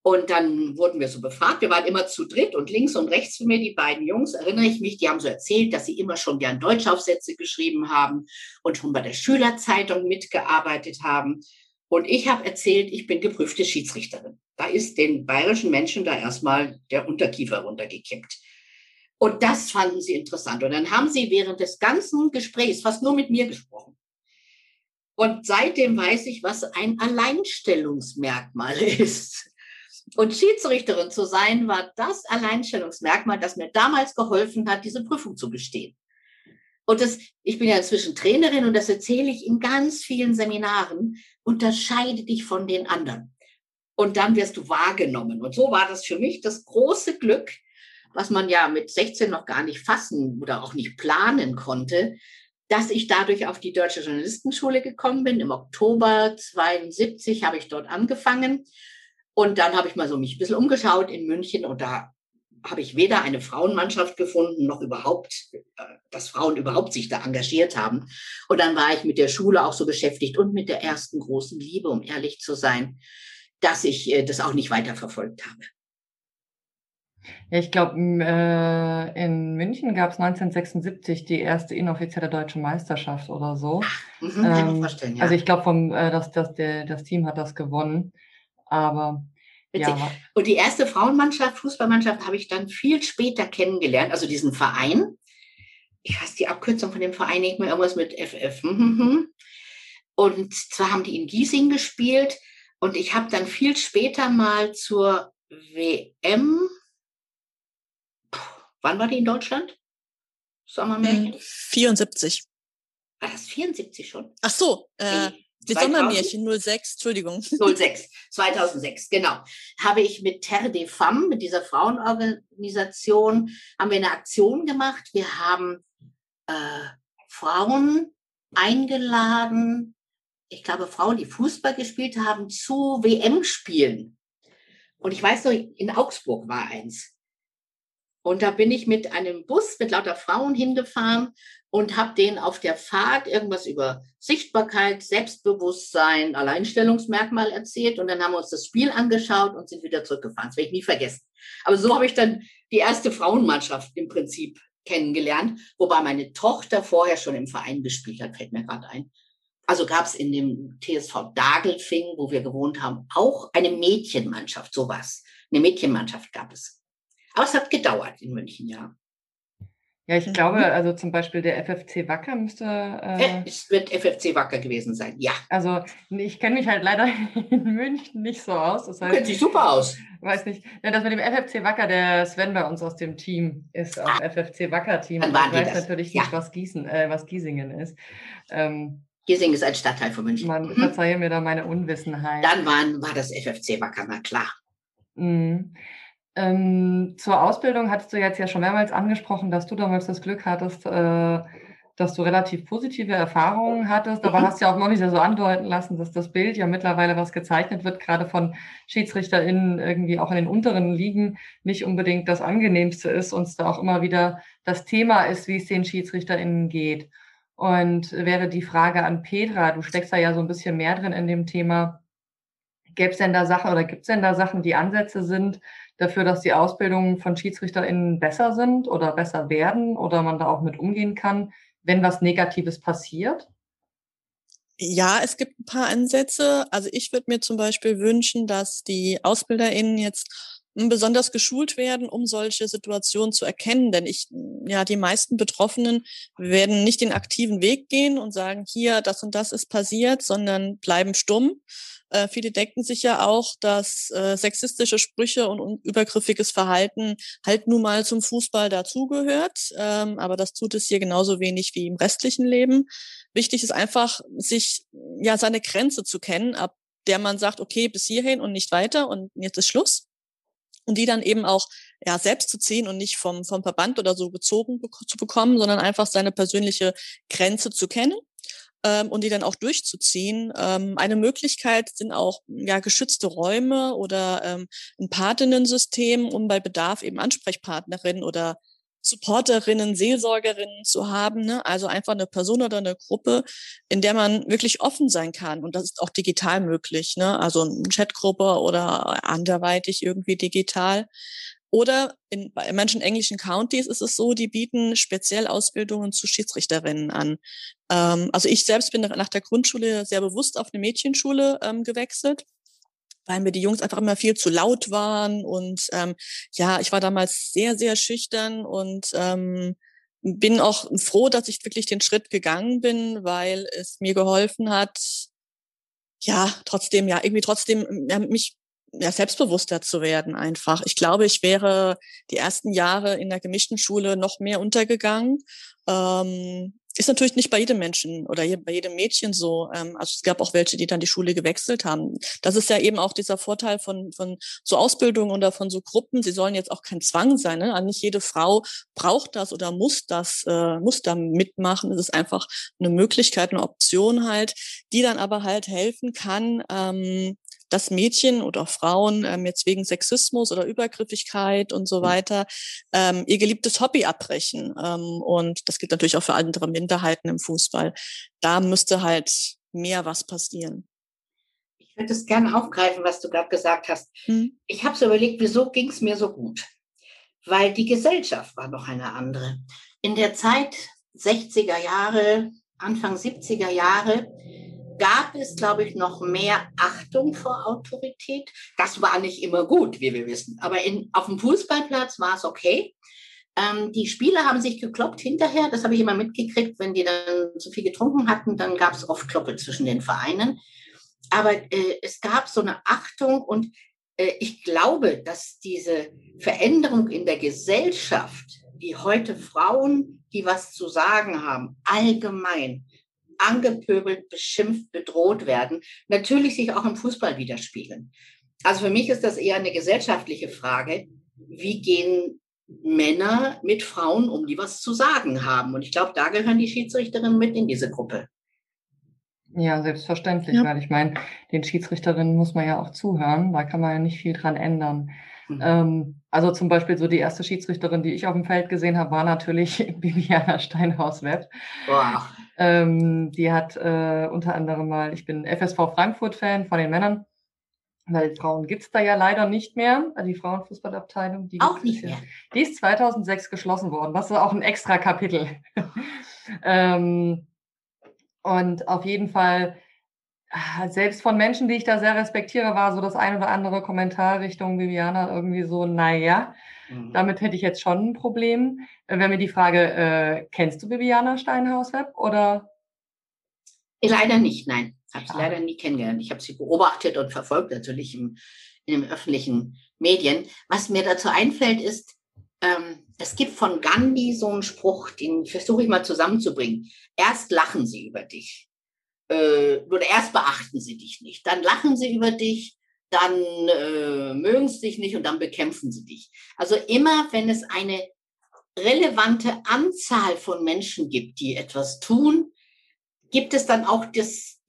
Und dann wurden wir so befragt. Wir waren immer zu dritt und links und rechts von mir die beiden Jungs, erinnere ich mich, die haben so erzählt, dass sie immer schon gern Deutschaufsätze geschrieben haben und schon bei der Schülerzeitung mitgearbeitet haben. Und ich habe erzählt, ich bin geprüfte Schiedsrichterin. Da ist den bayerischen Menschen da erstmal der Unterkiefer runtergekippt. Und das fanden sie interessant. Und dann haben sie während des ganzen Gesprächs fast nur mit mir gesprochen. Und seitdem weiß ich, was ein Alleinstellungsmerkmal [LAUGHS] ist. Und Schiedsrichterin zu sein, war das Alleinstellungsmerkmal, das mir damals geholfen hat, diese Prüfung zu bestehen. Und das, ich bin ja inzwischen Trainerin und das erzähle ich in ganz vielen Seminaren. Unterscheide dich von den anderen. Und dann wirst du wahrgenommen. Und so war das für mich das große Glück, was man ja mit 16 noch gar nicht fassen oder auch nicht planen konnte, dass ich dadurch auf die Deutsche Journalistenschule gekommen bin. Im Oktober 72 habe ich dort angefangen Und dann habe ich mal so mich ein bisschen umgeschaut in München und da habe ich weder eine Frauenmannschaft gefunden, noch überhaupt, äh, dass Frauen überhaupt sich da engagiert haben. Und dann war ich mit der Schule auch so beschäftigt und mit der ersten großen Liebe, um ehrlich zu sein, dass ich äh, das auch nicht weiter verfolgt habe. Ja, ich glaube, äh, in München gab es 1976 die erste inoffizielle deutsche Meisterschaft oder so. Mhm, ähm, vorstellen, ja. Also ich glaube, vom äh, das, das, der, das Team hat das gewonnen. Aber ja. Und die erste Frauenmannschaft, Fußballmannschaft, habe ich dann viel später kennengelernt, also diesen Verein. Ich weiß die Abkürzung von dem Verein nicht mehr, irgendwas mit FF. Hm, hm, hm. Und zwar haben die in Giesing gespielt und ich habe dann viel später mal zur WM Wann war die in Deutschland? Sommermärchen? 74. War das 74 schon? Ach so, äh, nee. Die Sommermärchen 06, Entschuldigung. 06, 2006, genau. Habe ich mit Terre des Femmes, mit dieser Frauenorganisation, haben wir eine Aktion gemacht. Wir haben äh, Frauen eingeladen, ich glaube Frauen, die Fußball gespielt haben, zu WM-Spielen. Und ich weiß noch, in Augsburg war eins. Und da bin ich mit einem Bus mit lauter Frauen hingefahren und habe denen auf der Fahrt irgendwas über Sichtbarkeit, Selbstbewusstsein, Alleinstellungsmerkmal erzählt. Und dann haben wir uns das Spiel angeschaut und sind wieder zurückgefahren. Das werde ich nie vergessen. Aber so habe ich dann die erste Frauenmannschaft im Prinzip kennengelernt, wobei meine Tochter vorher schon im Verein gespielt hat, fällt mir gerade ein. Also gab es in dem TSV Dagelfing, wo wir gewohnt haben, auch eine Mädchenmannschaft, sowas. Eine Mädchenmannschaft gab es. Aber es hat gedauert in München, ja. Ja, ich glaube, mhm. also zum Beispiel der FFC Wacker müsste. Äh, es wird FFC Wacker gewesen sein, ja. Also ich kenne mich halt leider [LAUGHS] in München nicht so aus. Das heißt, Kennt sich super aus. Weiß nicht. Ja, das mit dem FFC Wacker, der Sven bei uns aus dem Team ist auch ah, FFC Wacker-Team. Dann waren ich weiß das. natürlich nicht, was, Gießen, äh, was Giesingen ist. Ähm, Giesingen ist ein Stadtteil von München. Man mhm. verzeihe mir da meine Unwissenheit. Dann waren, war das FFC Wacker, na klar. Mhm. Ähm, zur Ausbildung hattest du jetzt ja schon mehrmals angesprochen, dass du damals das Glück hattest, äh, dass du relativ positive Erfahrungen hattest. Aber mhm. hast ja auch noch nicht so andeuten lassen, dass das Bild ja mittlerweile, was gezeichnet wird, gerade von SchiedsrichterInnen irgendwie auch in den unteren Ligen, nicht unbedingt das angenehmste ist und es da auch immer wieder das Thema ist, wie es den SchiedsrichterInnen geht. Und wäre die Frage an Petra, du steckst da ja so ein bisschen mehr drin in dem Thema, gäbe es denn da Sachen oder gibt es denn da Sachen, die Ansätze sind, dafür, dass die Ausbildungen von SchiedsrichterInnen besser sind oder besser werden oder man da auch mit umgehen kann, wenn was Negatives passiert? Ja, es gibt ein paar Ansätze. Also ich würde mir zum Beispiel wünschen, dass die AusbilderInnen jetzt besonders geschult werden, um solche Situationen zu erkennen. Denn ich, ja, die meisten Betroffenen werden nicht den aktiven Weg gehen und sagen, hier, das und das ist passiert, sondern bleiben stumm äh, viele denken sich ja auch, dass äh, sexistische Sprüche und, und übergriffiges Verhalten halt nun mal zum Fußball dazugehört. Ähm, aber das tut es hier genauso wenig wie im restlichen Leben. Wichtig ist einfach, sich ja seine Grenze zu kennen, ab der man sagt, okay, bis hierhin und nicht weiter und jetzt ist Schluss. Und die dann eben auch ja, selbst zu ziehen und nicht vom, vom Verband oder so gezogen zu bekommen, sondern einfach seine persönliche Grenze zu kennen ähm, und die dann auch durchzuziehen. Ähm, eine Möglichkeit sind auch ja, geschützte Räume oder ähm, ein Patinnensystem, um bei Bedarf eben Ansprechpartnerinnen oder Supporterinnen, Seelsorgerinnen zu haben. Ne? Also einfach eine Person oder eine Gruppe, in der man wirklich offen sein kann. Und das ist auch digital möglich. Ne? Also eine Chatgruppe oder anderweitig irgendwie digital. Oder in, bei manchen englischen Counties ist es so, die bieten speziell Ausbildungen zu Schiedsrichterinnen an. Ähm, also ich selbst bin nach der Grundschule sehr bewusst auf eine Mädchenschule ähm, gewechselt weil mir die Jungs einfach immer viel zu laut waren und ähm, ja, ich war damals sehr, sehr schüchtern und ähm, bin auch froh, dass ich wirklich den Schritt gegangen bin, weil es mir geholfen hat, ja, trotzdem, ja, irgendwie trotzdem ja, mich ja, selbstbewusster zu werden einfach. Ich glaube, ich wäre die ersten Jahre in der gemischten Schule noch mehr untergegangen. Ähm, ist natürlich nicht bei jedem Menschen oder bei jedem Mädchen so. Ähm, also es gab auch welche, die dann die Schule gewechselt haben. Das ist ja eben auch dieser Vorteil von, von so Ausbildungen oder von so Gruppen. Sie sollen jetzt auch kein Zwang sein. Ne? Also nicht jede Frau braucht das oder muss das, äh, muss da mitmachen. Es ist einfach eine Möglichkeit, eine Option halt, die dann aber halt helfen kann, ähm, dass Mädchen oder Frauen ähm, jetzt wegen Sexismus oder Übergriffigkeit und so mhm. weiter ähm, ihr geliebtes Hobby abbrechen. Ähm, und das gilt natürlich auch für andere Minderheiten im Fußball. Da müsste halt mehr was passieren. Ich würde es gerne aufgreifen, was du gerade gesagt hast. Hm. Ich habe so überlegt, wieso ging es mir so gut? Weil die Gesellschaft war noch eine andere. In der Zeit 60er Jahre, Anfang 70er Jahre gab es, glaube ich, noch mehr Achtung vor Autorität. Das war nicht immer gut, wie wir wissen. Aber in, auf dem Fußballplatz war es okay. Ähm, die Spieler haben sich gekloppt hinterher. Das habe ich immer mitgekriegt. Wenn die dann zu viel getrunken hatten, dann gab es oft Kloppe zwischen den Vereinen. Aber äh, es gab so eine Achtung und äh, ich glaube, dass diese Veränderung in der Gesellschaft, die heute Frauen, die was zu sagen haben, allgemein angepöbelt, beschimpft, bedroht werden, natürlich sich auch im Fußball widerspiegeln. Also für mich ist das eher eine gesellschaftliche Frage. Wie gehen Männer mit Frauen um, die was zu sagen haben? Und ich glaube, da gehören die Schiedsrichterinnen mit in diese Gruppe. Ja, selbstverständlich, ja. weil ich meine, den Schiedsrichterinnen muss man ja auch zuhören, da kann man ja nicht viel dran ändern. Mhm. Ähm, also zum Beispiel so die erste Schiedsrichterin, die ich auf dem Feld gesehen habe, war natürlich [LAUGHS] Bibiana Steinhaus-Webb. Ähm, die hat äh, unter anderem mal, ich bin FSV Frankfurt-Fan von den Männern, weil Frauen gibt's da ja leider nicht mehr, also die Frauenfußballabteilung. Die auch nicht mehr. Die ist 2006 geschlossen worden, was ist auch ein extra Kapitel. [LAUGHS] ähm, und auf jeden Fall, selbst von Menschen, die ich da sehr respektiere, war so das ein oder andere Kommentar Richtung Viviana irgendwie so, naja, mhm. damit hätte ich jetzt schon ein Problem. Äh, Wäre mir die Frage, äh, kennst du Viviana Steinhaus-Web oder? Leider nicht, nein. Habe sie ah. leider nie kennengelernt. Ich habe sie beobachtet und verfolgt natürlich im, in den öffentlichen Medien. Was mir dazu einfällt, ist, ähm, es gibt von Gandhi so einen Spruch, den versuche ich mal zusammenzubringen. Erst lachen sie über dich. Äh, oder erst beachten sie dich nicht. Dann lachen sie über dich, dann äh, mögen sie dich nicht und dann bekämpfen sie dich. Also immer, wenn es eine relevante Anzahl von Menschen gibt, die etwas tun, gibt es dann auch das,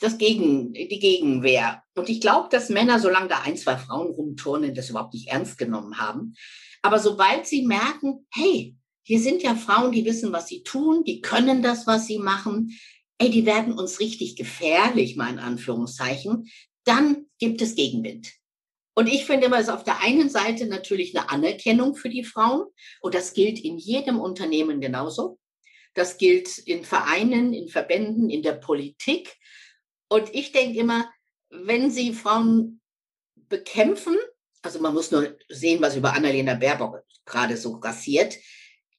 das Gegen, die Gegenwehr. Und ich glaube, dass Männer, solange da ein, zwei Frauen rumturnen, das überhaupt nicht ernst genommen haben. Aber sobald sie merken, hey, hier sind ja Frauen, die wissen, was sie tun, die können das, was sie machen, ey, die werden uns richtig gefährlich, mal in Anführungszeichen, dann gibt es Gegenwind. Und ich finde immer, es ist auf der einen Seite natürlich eine Anerkennung für die Frauen. Und das gilt in jedem Unternehmen genauso. Das gilt in Vereinen, in Verbänden, in der Politik. Und ich denke immer, wenn Sie Frauen bekämpfen, also man muss nur sehen, was über Annalena Baerbock gerade so grassiert,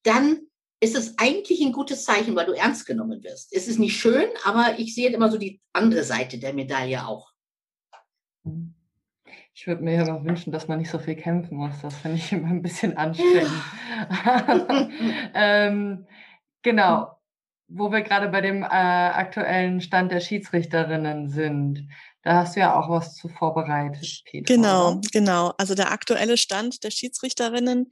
dann ist es eigentlich ein gutes Zeichen, weil du ernst genommen wirst. Es ist nicht schön, aber ich sehe immer so die andere Seite der Medaille auch. Ich würde mir aber wünschen, dass man nicht so viel kämpfen muss. Das finde ich immer ein bisschen anstrengend. [LAUGHS] ähm, genau. Wo wir gerade bei dem äh, aktuellen Stand der Schiedsrichterinnen sind. Da hast du ja auch was zu vorbereitet, Peter. Genau, genau. Also der aktuelle Stand der Schiedsrichterinnen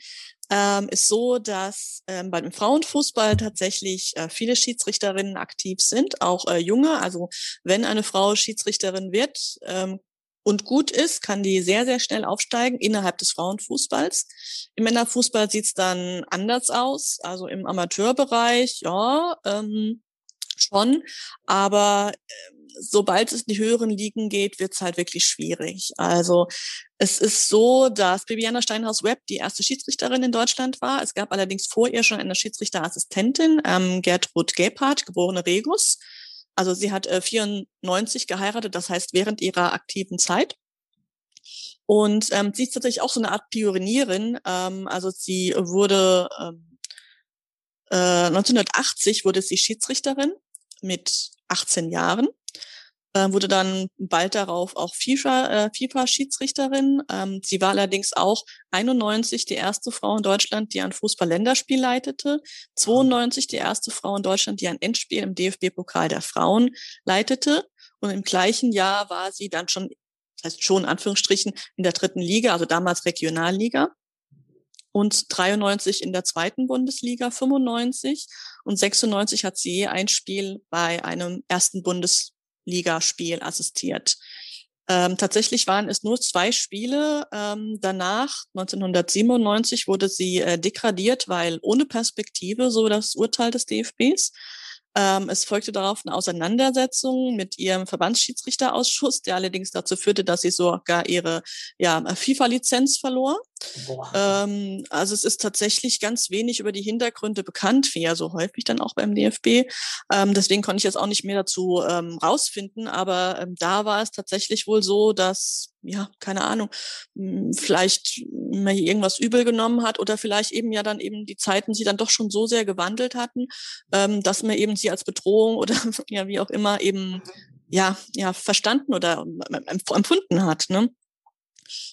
ähm, ist so, dass ähm, beim Frauenfußball tatsächlich äh, viele Schiedsrichterinnen aktiv sind, auch äh, junge. Also wenn eine Frau Schiedsrichterin wird ähm, und gut ist, kann die sehr, sehr schnell aufsteigen innerhalb des Frauenfußballs. Im Männerfußball sieht's dann anders aus. Also im Amateurbereich, ja, ähm, schon. Aber äh, sobald es in die höheren Ligen geht, wird es halt wirklich schwierig. Also es ist so, dass Bibiana Steinhaus-Webb die erste Schiedsrichterin in Deutschland war. Es gab allerdings vor ihr schon eine Schiedsrichterassistentin, ähm, Gertrud Gebhardt, geborene Regus. Also sie hat äh, 94 geheiratet, das heißt während ihrer aktiven Zeit. Und ähm, sie ist tatsächlich auch so eine Art Pionierin. Ähm, also sie wurde ähm, äh, 1980 wurde sie Schiedsrichterin mit 18 Jahren äh, wurde dann bald darauf auch äh, FIFA-Schiedsrichterin. Ähm, sie war allerdings auch 91 die erste Frau in Deutschland, die ein Fußball-Länderspiel leitete, 92 die erste Frau in Deutschland, die ein Endspiel im DFB-Pokal der Frauen leitete. Und im gleichen Jahr war sie dann schon, das heißt schon in Anführungsstrichen, in der dritten Liga, also damals Regionalliga und 93 in der zweiten Bundesliga, 95 und 96 hat sie ein Spiel bei einem ersten Bundes Ligaspiel assistiert. Ähm, tatsächlich waren es nur zwei Spiele. Ähm, danach, 1997, wurde sie äh, degradiert, weil ohne Perspektive, so das Urteil des DFBs. Ähm, es folgte darauf eine Auseinandersetzung mit ihrem Verbandsschiedsrichterausschuss, der allerdings dazu führte, dass sie sogar ihre ja, FIFA-Lizenz verlor. Ähm, also es ist tatsächlich ganz wenig über die Hintergründe bekannt, wie ja so häufig dann auch beim DFB. Ähm, deswegen konnte ich jetzt auch nicht mehr dazu ähm, rausfinden, aber ähm, da war es tatsächlich wohl so, dass ja, keine Ahnung, hm, vielleicht man hier irgendwas übel genommen hat oder vielleicht eben ja dann eben die Zeiten sie dann doch schon so sehr gewandelt hatten, ähm, dass man eben sie als Bedrohung oder [LAUGHS] ja wie auch immer eben mhm. ja ja verstanden oder empfunden hat. Ne?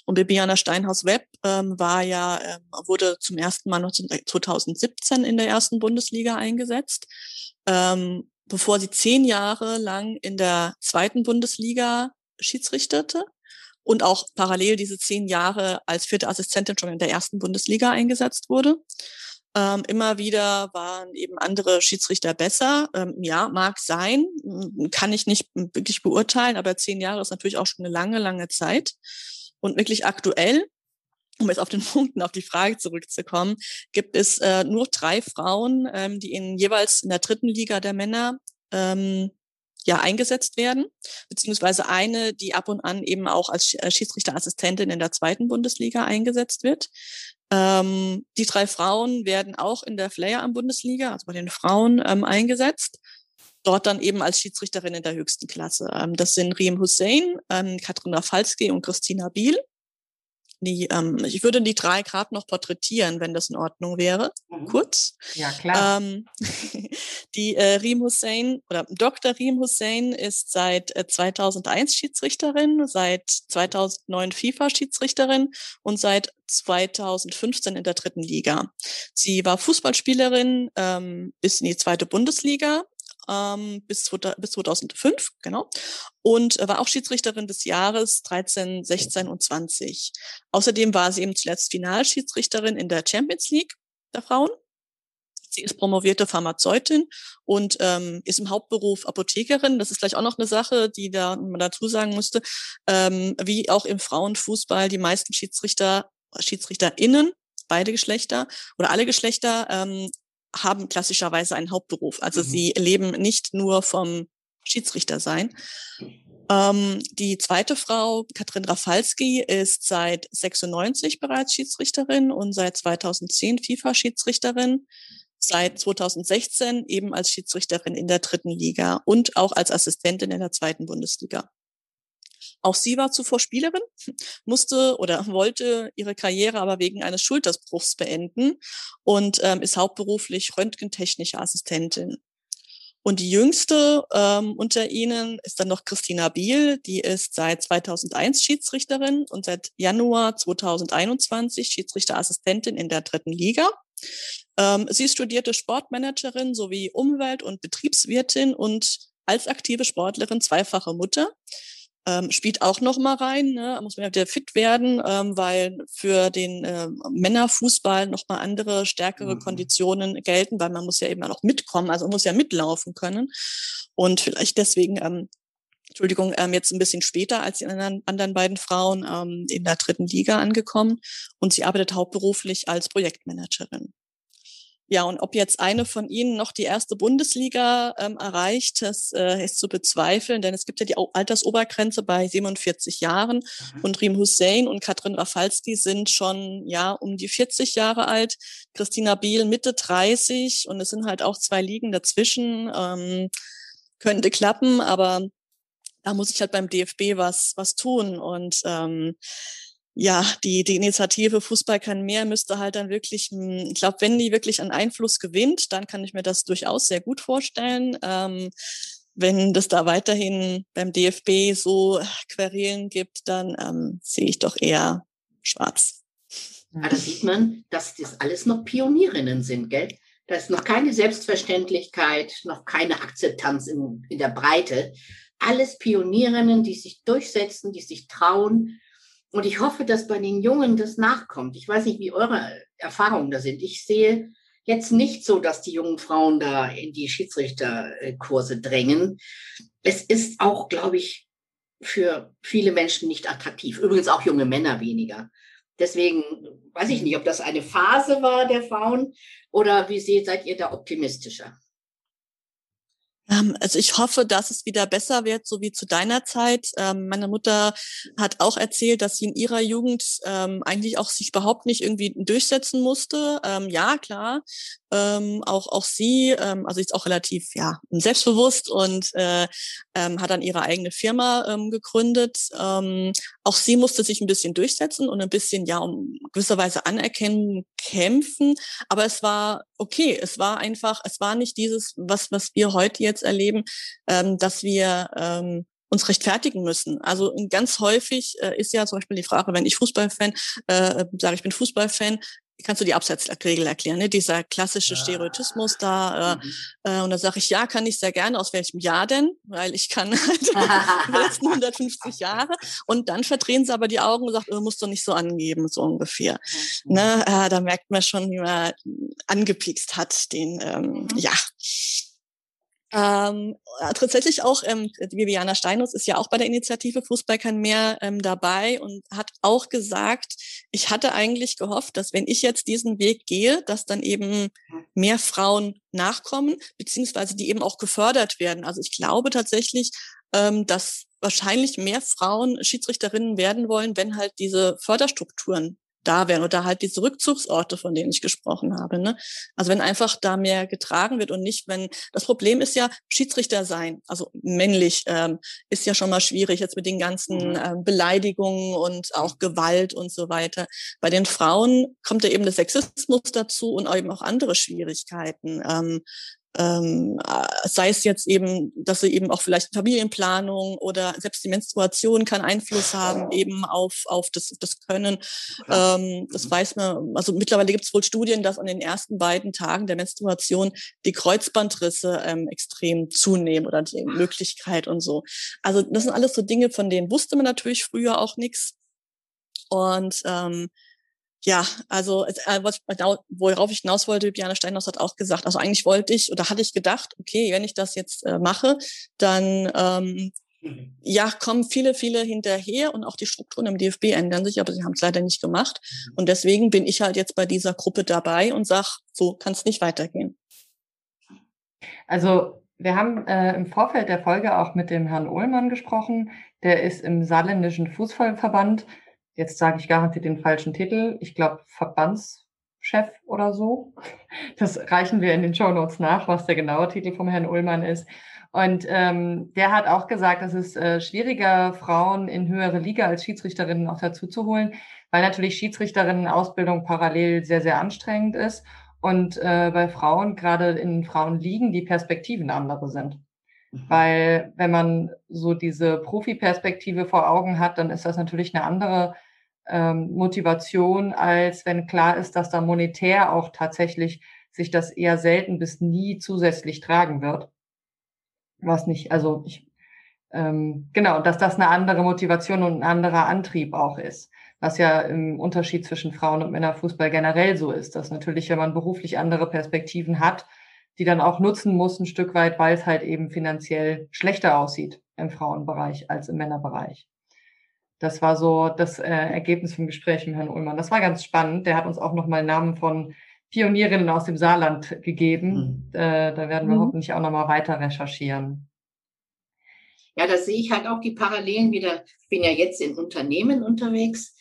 Und Bibiana Steinhaus-Webb ähm, war ja, äh, wurde zum ersten Mal 2017 in der ersten Bundesliga eingesetzt, ähm, bevor sie zehn Jahre lang in der zweiten Bundesliga schiedsrichterte und auch parallel diese zehn Jahre als vierte Assistentin schon in der ersten Bundesliga eingesetzt wurde. Ähm, immer wieder waren eben andere Schiedsrichter besser. Ähm, ja, mag sein, kann ich nicht wirklich beurteilen, aber zehn Jahre ist natürlich auch schon eine lange, lange Zeit. Und wirklich aktuell, um jetzt auf den [LAUGHS] Punkten, auf die Frage zurückzukommen, gibt es äh, nur drei Frauen, ähm, die in jeweils in der dritten Liga der Männer ähm, ja eingesetzt werden, beziehungsweise eine, die ab und an eben auch als äh, Schiedsrichterassistentin in der zweiten Bundesliga eingesetzt wird. Ähm, die drei Frauen werden auch in der Flair am Bundesliga, also bei den Frauen, ähm, eingesetzt. Dort dann eben als Schiedsrichterin in der höchsten Klasse. Ähm, das sind Riem Hussein, ähm, Katrin Rafalski und Christina Biel. Die, ähm, ich würde die drei gerade noch porträtieren, wenn das in Ordnung wäre. Mhm. Kurz. Ja, klar. Ähm, [LAUGHS] die äh, Riem Hussein oder Dr. Riem Hussein ist seit äh, 2001 Schiedsrichterin, seit 2009 FIFA-Schiedsrichterin und seit 2015 in der dritten Liga. Sie war Fußballspielerin ähm, bis in die zweite Bundesliga, ähm, bis, bis 2005, genau. Und äh, war auch Schiedsrichterin des Jahres 13, 16 und 20. Außerdem war sie eben zuletzt Finalschiedsrichterin in der Champions League der Frauen. Sie ist promovierte Pharmazeutin und ähm, ist im Hauptberuf Apothekerin. Das ist vielleicht auch noch eine Sache, die da man dazu sagen musste. Ähm, wie auch im Frauenfußball die meisten Schiedsrichter, SchiedsrichterInnen, beide Geschlechter oder alle Geschlechter ähm, haben klassischerweise einen Hauptberuf. Also mhm. sie leben nicht nur vom Schiedsrichter sein. Ähm, die zweite Frau, Katrin Rafalski, ist seit 96 bereits Schiedsrichterin und seit 2010 FIFA-Schiedsrichterin. Seit 2016 eben als Schiedsrichterin in der dritten Liga und auch als Assistentin in der zweiten Bundesliga. Auch sie war zuvor Spielerin, [LAUGHS] musste oder [LAUGHS] wollte ihre Karriere aber wegen eines Schultersbruchs beenden und ähm, ist hauptberuflich röntgentechnische Assistentin. Und die jüngste ähm, unter ihnen ist dann noch Christina Biel, die ist seit 2001 Schiedsrichterin und seit Januar 2021 Schiedsrichterassistentin in der dritten Liga. Ähm, sie studierte Sportmanagerin sowie Umwelt- und Betriebswirtin und als aktive Sportlerin zweifache Mutter ähm, spielt auch noch mal rein. Ne? Muss man ja wieder fit werden, ähm, weil für den äh, Männerfußball noch mal andere, stärkere mhm. Konditionen gelten, weil man muss ja eben auch mitkommen, also man muss ja mitlaufen können. Und vielleicht deswegen ähm, Entschuldigung, ähm, jetzt ein bisschen später als die anderen, anderen beiden Frauen ähm, in der dritten Liga angekommen und sie arbeitet hauptberuflich als Projektmanagerin. Ja, und ob jetzt eine von Ihnen noch die erste Bundesliga ähm, erreicht, das äh, ist zu bezweifeln, denn es gibt ja die Altersobergrenze bei 47 Jahren mhm. und Rim Hussein und Katrin Rafalski sind schon ja um die 40 Jahre alt, Christina Biel Mitte 30 und es sind halt auch zwei Ligen dazwischen. Ähm, könnte klappen, aber da muss ich halt beim DFB was was tun und ähm, ja, die, die Initiative Fußball kann mehr müsste halt dann wirklich, hm, ich glaube, wenn die wirklich an Einfluss gewinnt, dann kann ich mir das durchaus sehr gut vorstellen. Ähm, wenn das da weiterhin beim DFB so Querelen gibt, dann ähm, sehe ich doch eher schwarz. Ja, da sieht man, dass das alles noch Pionierinnen sind, gell? Da ist noch keine Selbstverständlichkeit, noch keine Akzeptanz in, in der Breite. Alles Pionierinnen, die sich durchsetzen, die sich trauen, und ich hoffe, dass bei den Jungen das nachkommt. Ich weiß nicht, wie eure Erfahrungen da sind. Ich sehe jetzt nicht so, dass die jungen Frauen da in die Schiedsrichterkurse drängen. Es ist auch, glaube ich, für viele Menschen nicht attraktiv. Übrigens auch junge Männer weniger. Deswegen weiß ich nicht, ob das eine Phase war der Frauen oder wie seid ihr da optimistischer? Ähm, also ich hoffe, dass es wieder besser wird, so wie zu deiner Zeit. Ähm, meine Mutter hat auch erzählt, dass sie in ihrer Jugend ähm, eigentlich auch sich überhaupt nicht irgendwie durchsetzen musste. ja, klar, auch auch sie, also ist auch relativ ja selbstbewusst und äh, hat dann ihre eigene Firma gegründet. auch sie musste sich ein bisschen durchsetzen und ein bisschen ja um gewisserweise anerkennen kämpfen. Aber es war okay. Es war einfach, es war nicht dieses, was was wir heute jetzt jetzt erleben, ähm, dass wir ähm, uns rechtfertigen müssen. Also ganz häufig äh, ist ja zum Beispiel die Frage, wenn ich Fußballfan äh, sage, ich bin Fußballfan, kannst du die Abseitsregel erklären, ne? dieser klassische Stereotypus da. Äh, mhm. äh, und da sage ich, ja, kann ich sehr gerne. Aus welchem Jahr denn? Weil ich kann [LAUGHS] halt [LAUGHS] die letzten 150 Jahre. Und dann verdrehen sie aber die Augen und sagen, du oh, musst doch nicht so angeben, so ungefähr. Mhm. Ne? Äh, da merkt man schon, wie man angepikst hat, den, ähm, mhm. ja. Ähm, äh, tatsächlich auch, ähm, Viviana Steinus ist ja auch bei der Initiative Fußball kann mehr ähm, dabei und hat auch gesagt, ich hatte eigentlich gehofft, dass wenn ich jetzt diesen Weg gehe, dass dann eben mehr Frauen nachkommen, beziehungsweise die eben auch gefördert werden. Also ich glaube tatsächlich, ähm, dass wahrscheinlich mehr Frauen Schiedsrichterinnen werden wollen, wenn halt diese Förderstrukturen da wären oder halt diese Rückzugsorte, von denen ich gesprochen habe. Ne? Also wenn einfach da mehr getragen wird und nicht, wenn das Problem ist ja Schiedsrichter sein, also männlich ähm, ist ja schon mal schwierig jetzt mit den ganzen mhm. ähm, Beleidigungen und auch Gewalt und so weiter. Bei den Frauen kommt ja eben der Sexismus dazu und eben auch andere Schwierigkeiten. Ähm, ähm, äh, sei es jetzt eben, dass sie eben auch vielleicht Familienplanung oder selbst die Menstruation kann Einfluss haben eben auf, auf das, das Können. Ähm, das weiß man, also mittlerweile gibt es wohl Studien, dass an den ersten beiden Tagen der Menstruation die Kreuzbandrisse ähm, extrem zunehmen oder die Möglichkeit und so. Also das sind alles so Dinge, von denen wusste man natürlich früher auch nichts. Und ähm, ja, also äh, was, worauf ich hinaus wollte, Biane Steinhaus hat auch gesagt, also eigentlich wollte ich oder hatte ich gedacht, okay, wenn ich das jetzt äh, mache, dann ähm, mhm. ja, kommen viele, viele hinterher und auch die Strukturen im DFB ändern sich, aber sie haben es leider nicht gemacht. Mhm. Und deswegen bin ich halt jetzt bei dieser Gruppe dabei und sag, so kann es nicht weitergehen. Also wir haben äh, im Vorfeld der Folge auch mit dem Herrn Ullmann gesprochen. Der ist im saarländischen Fußballverband jetzt sage ich garantiert den falschen Titel, ich glaube Verbandschef oder so. [LAUGHS] Das reichen wir in den Show Notes nach, was der genaue Titel vom Herrn Ullmann ist. Und ähm, der hat auch gesagt, es ist äh, schwieriger, Frauen in höhere Liga als Schiedsrichterinnen auch dazu zu holen, weil natürlich Schiedsrichterinnen-Ausbildung parallel sehr, sehr anstrengend ist und äh, bei Frauen, gerade in Frauenligen, die Perspektiven andere sind. Weil [LAUGHS] wenn man so diese Profi-Perspektive vor Augen hat, dann ist das natürlich eine andere ähm, Motivation, als wenn klar ist, dass da monetär auch tatsächlich sich das eher selten bis nie zusätzlich tragen wird. Was nicht, also ich, ähm, genau, dass das eine andere Motivation und ein anderer Antrieb auch ist. Was ja im Unterschied zwischen Frauen- und Männerfußball generell so ist, dass natürlich, wenn man beruflich andere Perspektiven hat, die dann auch nutzen muss, ein Stück weit, weil es halt eben finanziell schlechter aussieht im Frauenbereich als im Männerbereich. Das war so das äh, Ergebnis vom Gespräch mit Herrn Ullmann. Das war ganz spannend. Der hat uns auch nochmal Namen von Pionierinnen aus dem Saarland gegeben. Mhm. Äh, da werden wir mhm. hoffentlich auch nochmal weiter recherchieren. Ja, da sehe ich halt auch die Parallelen wieder. Ich bin ja jetzt in Unternehmen unterwegs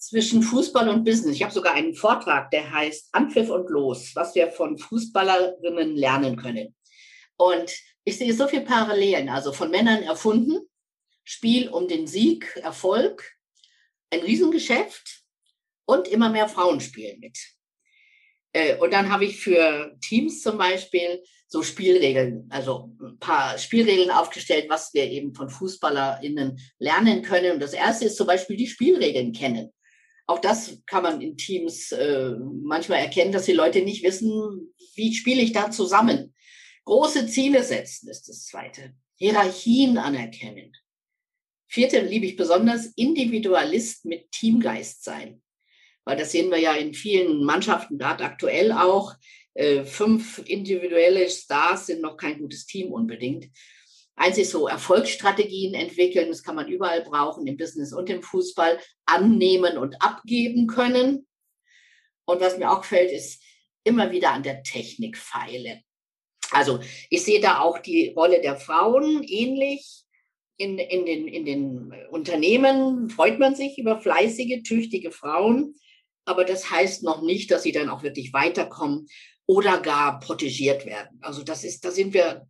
zwischen Fußball und Business. Ich habe sogar einen Vortrag, der heißt Anpfiff und Los, was wir von Fußballerinnen lernen können. Und ich sehe so viele Parallelen, also von Männern erfunden, Spiel um den Sieg, Erfolg, ein Riesengeschäft und immer mehr Frauen spielen mit. Äh, und dann habe ich für Teams zum Beispiel so Spielregeln, also ein paar Spielregeln aufgestellt, was wir eben von FußballerInnen lernen können. Und das erste ist zum Beispiel die Spielregeln kennen. Auch das kann man in Teams äh, manchmal erkennen, dass die Leute nicht wissen, wie spiele ich da zusammen. Große Ziele setzen ist das zweite. Hierarchien anerkennen. Vierte liebe ich besonders, Individualist mit Teamgeist sein. Weil das sehen wir ja in vielen Mannschaften, gerade aktuell auch. Äh, fünf individuelle Stars sind noch kein gutes Team unbedingt. Einzig so Erfolgsstrategien entwickeln, das kann man überall brauchen, im Business und im Fußball, annehmen und abgeben können. Und was mir auch gefällt, ist immer wieder an der Technik feilen. Also ich sehe da auch die Rolle der Frauen ähnlich. In, in, den, in den Unternehmen freut man sich über fleißige, tüchtige Frauen, aber das heißt noch nicht, dass sie dann auch wirklich weiterkommen oder gar protegiert werden. Also das ist, da sind wir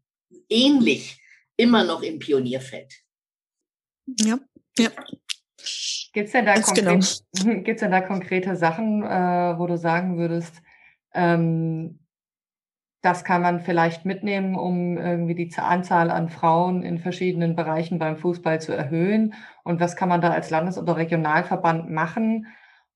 ähnlich immer noch im Pionierfeld. Ja, ja. Gibt es denn, da konkret, genau. [LAUGHS] denn da konkrete Sachen, äh, wo du sagen würdest, ähm, das kann man vielleicht mitnehmen, um irgendwie die Anzahl an Frauen in verschiedenen Bereichen beim Fußball zu erhöhen? Und was kann man da als Landes- oder Regionalverband machen?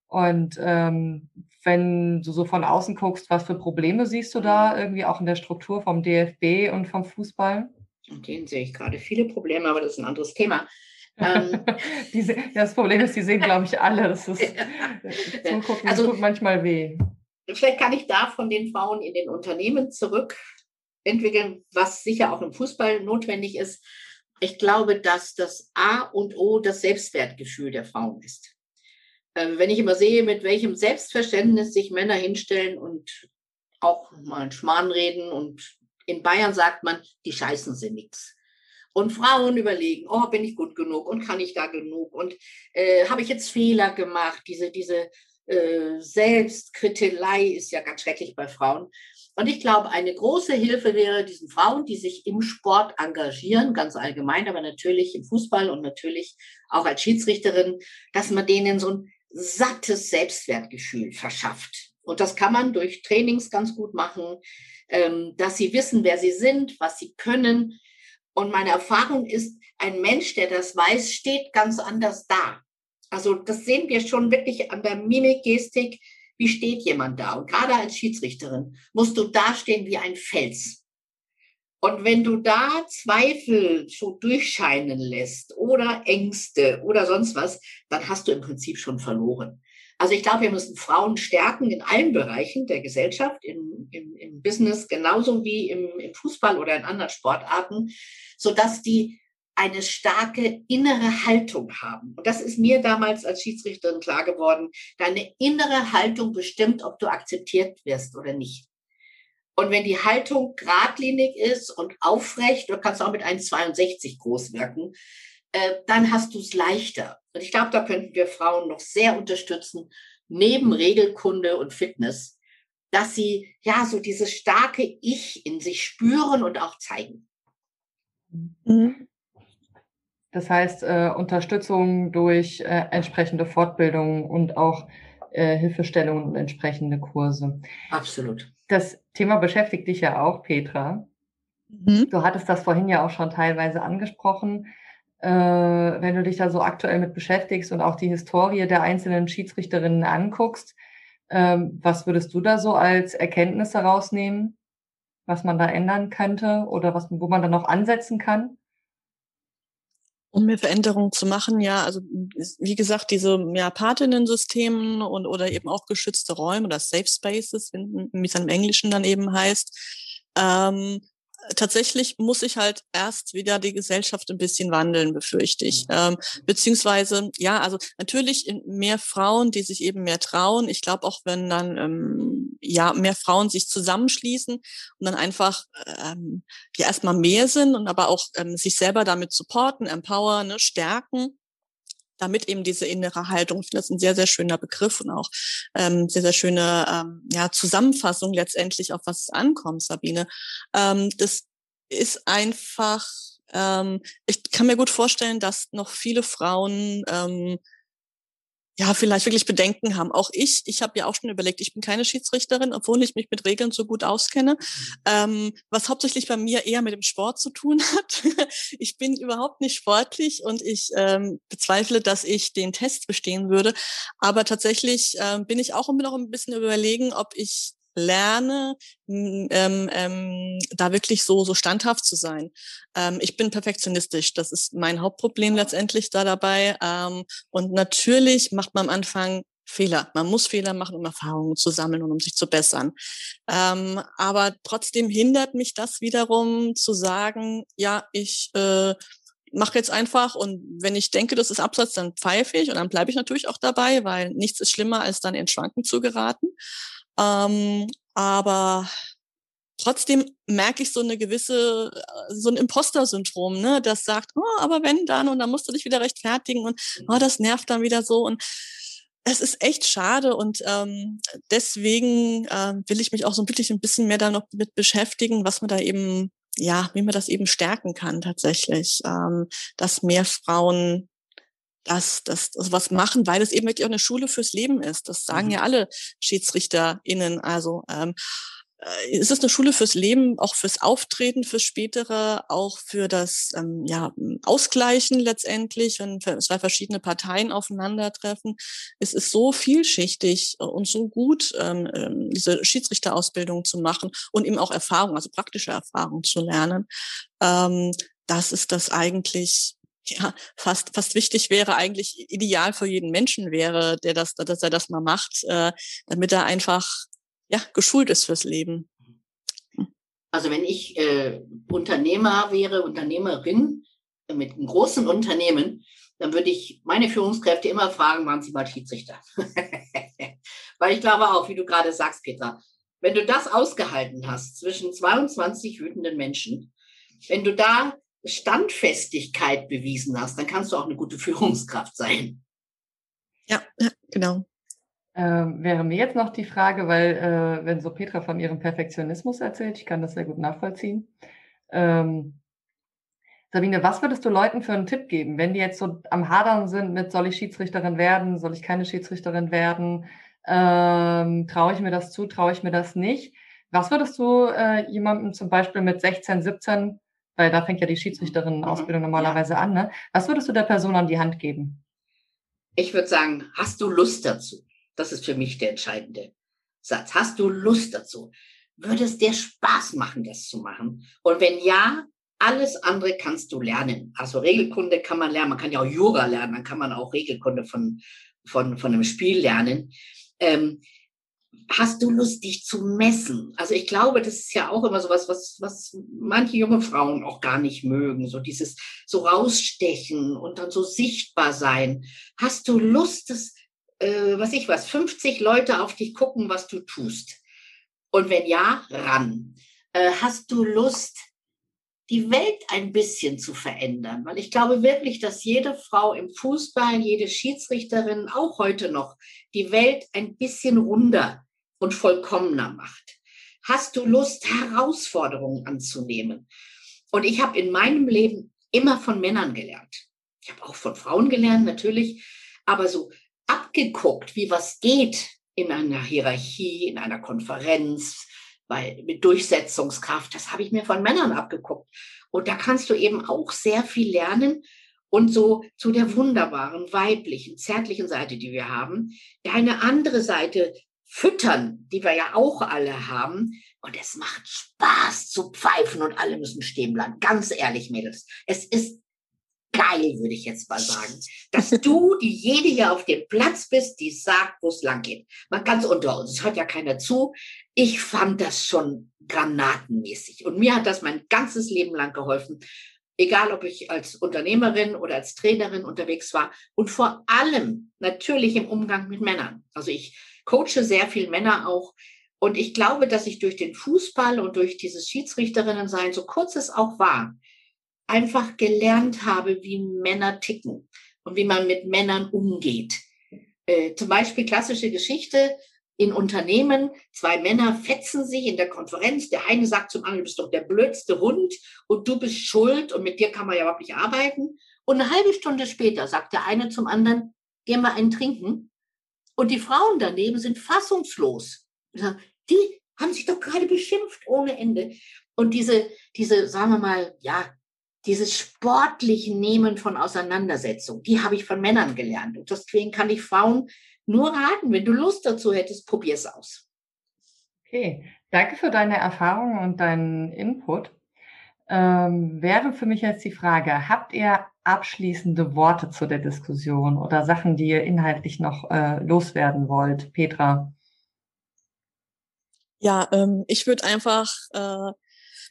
Und ähm, wenn du so von außen guckst, was für Probleme siehst du da irgendwie auch in der Struktur vom DFB und vom Fußball? Und denen sehe ich gerade viele Probleme, aber das ist ein anderes Thema. Ähm, [LAUGHS] Diese, das Problem ist, die sehen, glaube ich, alle. Das ist, [LAUGHS] zugucken, also, tut manchmal weh. Vielleicht kann ich da von den Frauen in den Unternehmen zurück entwickeln, was sicher auch im Fußball notwendig ist. Ich glaube, dass das A und O das Selbstwertgefühl der Frauen ist. Ähm, wenn ich immer sehe, mit welchem Selbstverständnis sich Männer hinstellen und auch mal einen Schmarrn reden und in Bayern sagt man, die Scheißen sind nichts. Und Frauen überlegen, oh, bin ich gut genug und kann ich da genug und äh, habe ich jetzt Fehler gemacht? Diese, diese äh, Selbstkrittelei ist ja ganz schrecklich bei Frauen. Und ich glaube, eine große Hilfe wäre diesen Frauen, die sich im Sport engagieren, ganz allgemein, aber natürlich im Fußball und natürlich auch als Schiedsrichterin, dass man denen so ein sattes Selbstwertgefühl verschafft. Und das kann man durch Trainings ganz gut machen, ähm, dass sie wissen, wer sie sind, was sie können. Und meine Erfahrung ist, ein Mensch, der das weiß, steht ganz anders da. Also das sehen wir schon wirklich an der Mimikgestik. Wie steht jemand da? Und gerade als Schiedsrichterin musst du dastehen wie ein Fels. Und wenn du da Zweifel so durchscheinen lässt oder Ängste oder sonst was, dann hast du im Prinzip schon verloren. Also ich glaube, wir müssen Frauen stärken in allen Bereichen der Gesellschaft, im, im, im Business genauso wie im, im Fußball oder in anderen Sportarten, sodass die eine starke innere Haltung haben. Und das ist mir damals als Schiedsrichterin klar geworden. Deine innere Haltung bestimmt, ob du akzeptiert wirst oder nicht. Und wenn die Haltung geradlinig ist und aufrecht, du kannst auch mit 1,62 groß wirken, äh, dann hast du es leichter. Und ich glaube, da könnten wir Frauen noch sehr unterstützen, neben Regelkunde und Fitness, dass sie ja so dieses starke Ich in sich spüren und auch zeigen. Mhm. Das heißt, äh, Unterstützung durch äh, entsprechende Fortbildungen und auch äh, Hilfestellungen und entsprechende Kurse. Absolut. Das Thema beschäftigt dich ja auch, Petra. Mhm. Du hattest das vorhin ja auch schon teilweise angesprochen. Äh, wenn du dich da so aktuell mit beschäftigst und auch die Historie der einzelnen Schiedsrichterinnen anguckst, ähm, was würdest du da so als Erkenntnisse rausnehmen, was man da ändern könnte oder was, wo man dann noch ansetzen kann? um mehr Veränderungen zu machen, ja, also wie gesagt, diese ja, Patinnen-Systemen und oder eben auch geschützte Räume oder Safe Spaces, wie es im Englischen dann eben heißt, ähm, tatsächlich muss ich halt erst wieder die Gesellschaft ein bisschen wandeln, befürchte ich. Mhm. Ähm, beziehungsweise, ja, also natürlich mehr Frauen, die sich eben mehr trauen. Ich glaube auch, wenn dann ähm, ja mehr Frauen sich zusammenschließen und dann einfach ähm, ja erstmal mehr sind und aber auch ähm, sich selber damit supporten, empowern, ne, stärken damit eben diese innere Haltung, ich finde das ein sehr, sehr schöner Begriff und auch ähm, sehr, sehr schöne ähm, ja, Zusammenfassung letztendlich, auf was es ankommt, Sabine. Ähm, das ist einfach, ähm, ich kann mir gut vorstellen, dass noch viele Frauen ähm, ja, vielleicht wirklich Bedenken haben. Auch ich, ich habe ja auch schon überlegt, ich bin keine Schiedsrichterin, obwohl ich mich mit Regeln so gut auskenne, mhm. ähm, was hauptsächlich bei mir eher mit dem Sport zu tun [LAUGHS] hat. ich bin überhaupt nicht sportlich und ich ähm, bezweifle, dass ich den Test bestehen würde. Aber tatsächlich ähm, bin ich auch immer noch ein bisschen überlegen, ob ich lerne, ähm, ähm, da wirklich so, so standhaft zu sein. Ähm, ich bin perfektionistisch. Das ist mein Hauptproblem letztendlich da dabei. Ähm, und natürlich macht man am Anfang Fehler. Man muss Fehler machen, um Erfahrungen zu sammeln und um sich zu bessern. Ähm, aber trotzdem hindert mich das wiederum zu sagen, ja, ich äh, mache jetzt einfach und wenn ich denke, das ist Absatz, dann pfeife ich und dann bleibe ich natürlich auch dabei, weil nichts ist schlimmer, als dann in Schwanken zu geraten. Ähm, aber trotzdem merke ich so eine gewisse, äh, so ein Imposter-Syndrom, ne, das sagt, oh, aber wenn dann und dann musst du dich wieder rechtfertigen und oh, das nervt dann wieder so und es ist echt schade und ähm, deswegen äh, will ich mich auch so wirklich ein bisschen mehr da noch mit beschäftigen, was man da eben, ja, wie man das eben stärken kann tatsächlich, ähm, dass mehr Frauen das, das, das was machen, weil es eben wirklich auch eine Schule fürs Leben ist. Das sagen mhm. ja alle SchiedsrichterInnen. Also ähm, äh, es ist eine Schule fürs Leben, auch fürs Auftreten, fürs Spätere, auch für das ähm, ja, Ausgleichen letztendlich, wenn zwei verschiedene Parteien aufeinandertreffen. Es ist so vielschichtig und so gut, ähm, ähm, diese Schiedsrichterausbildung zu machen und eben auch Erfahrung, also praktische Erfahrung zu lernen. Ähm, dass es das eigentlich ja, fast, fast wichtig wäre, eigentlich ideal für jeden Menschen wäre, der das, dass er das mal macht, äh, damit er einfach ja, geschult ist fürs Leben. Also wenn ich äh, Unternehmer wäre, Unternehmerin äh, mit einem großen Unternehmen, dann würde ich meine Führungskräfte immer fragen, waren Sie mal Schiedsrichter? [LAUGHS] Weil ich glaube auch, wie du gerade sagst, Petra, wenn du das ausgehalten hast zwischen 22 wütenden Menschen, wenn du da Standfestigkeit bewiesen hast, dann kannst du auch eine gute Führungskraft sein. Ja, ja genau. Ähm, wäre mir jetzt noch die Frage, weil äh, wenn so Petra von ihrem Perfektionismus erzählt, ich kann das sehr gut nachvollziehen. Ähm, Sabine, was würdest du Leuten für einen Tipp geben, wenn die jetzt so am Hadern sind mit, soll ich Schiedsrichterin werden, soll ich keine Schiedsrichterin werden, ähm, traue ich mir das zu, traue ich mir das nicht? Was würdest du äh, jemandem zum Beispiel mit 16, 17, weil da fängt ja die Schiedsrichterin-Ausbildung mhm. normalerweise ja. an, ne? was würdest du der Person an die Hand geben? Ich würde sagen, hast du Lust dazu? Das ist für mich der entscheidende Satz. Hast du Lust dazu? Würde es dir Spaß machen, das zu machen? Und wenn ja, alles andere kannst du lernen. Also Regelkunde kann man lernen. Man kann ja auch Jura lernen. Dann kann man auch Regelkunde von, von, von einem Spiel lernen. Ähm, hast du Lust, dich zu messen? Also ich glaube, das ist ja auch immer so was, was, manche junge Frauen auch gar nicht mögen. So dieses so rausstechen und dann so sichtbar sein. Hast du Lust, das äh, was ich was, 50 Leute auf dich gucken, was du tust? Und wenn ja, ran. Äh, hast du Lust, die Welt ein bisschen zu verändern? Weil ich glaube wirklich, dass jede Frau im Fußball, jede Schiedsrichterin auch heute noch die Welt ein bisschen runder und vollkommener macht. Hast du Lust, Herausforderungen anzunehmen? Und ich habe in meinem Leben immer von Männern gelernt. Ich habe auch von Frauen gelernt, natürlich. Aber so abgeguckt, wie was geht in einer Hierarchie, in einer Konferenz, weil mit Durchsetzungskraft, das habe ich mir von Männern abgeguckt. Und da kannst du eben auch sehr viel lernen und so zu der wunderbaren, weiblichen, zärtlichen Seite, die wir haben, deine andere Seite füttern, die wir ja auch alle haben. Und es macht Spaß zu pfeifen und alle müssen stehen bleiben. Ganz ehrlich, Mädels. Es ist geil, würde ich jetzt mal sagen, dass du diejenige auf dem Platz bist, die sagt, wo es lang geht. Mal ganz unter uns, es hört ja keiner zu. Ich fand das schon granatenmäßig und mir hat das mein ganzes Leben lang geholfen. Egal, ob ich als Unternehmerin oder als Trainerin unterwegs war und vor allem natürlich im Umgang mit Männern. Also ich coache sehr viel Männer auch, und ich glaube, dass ich durch den Fußball und durch dieses Schiedsrichterinnen sein, so kurz es auch war, einfach gelernt habe, wie Männer ticken und wie man mit Männern umgeht. Äh, zum Beispiel klassische Geschichte in Unternehmen, zwei Männer fetzen sich in der Konferenz, der eine sagt zum anderen, du bist doch der blödste Hund und du bist schuld und mit dir kann man ja überhaupt nicht arbeiten. Und eine halbe Stunde später sagt der eine zum anderen, gehen wir einen trinken. Und die Frauen daneben sind fassungslos. Die haben sich doch gerade beschimpft ohne Ende. Und diese, diese, sagen wir mal, ja, dieses sportliche Nehmen von Auseinandersetzung, die habe ich von Männern gelernt. Und deswegen kann ich Frauen nur raten, wenn du Lust dazu hättest, probier es aus. Okay, danke für deine Erfahrung und deinen Input. ähm, wäre für mich jetzt die Frage, habt ihr abschließende Worte zu der Diskussion oder Sachen, die ihr inhaltlich noch äh, loswerden wollt? Petra? Ja, ähm, ich würde einfach äh,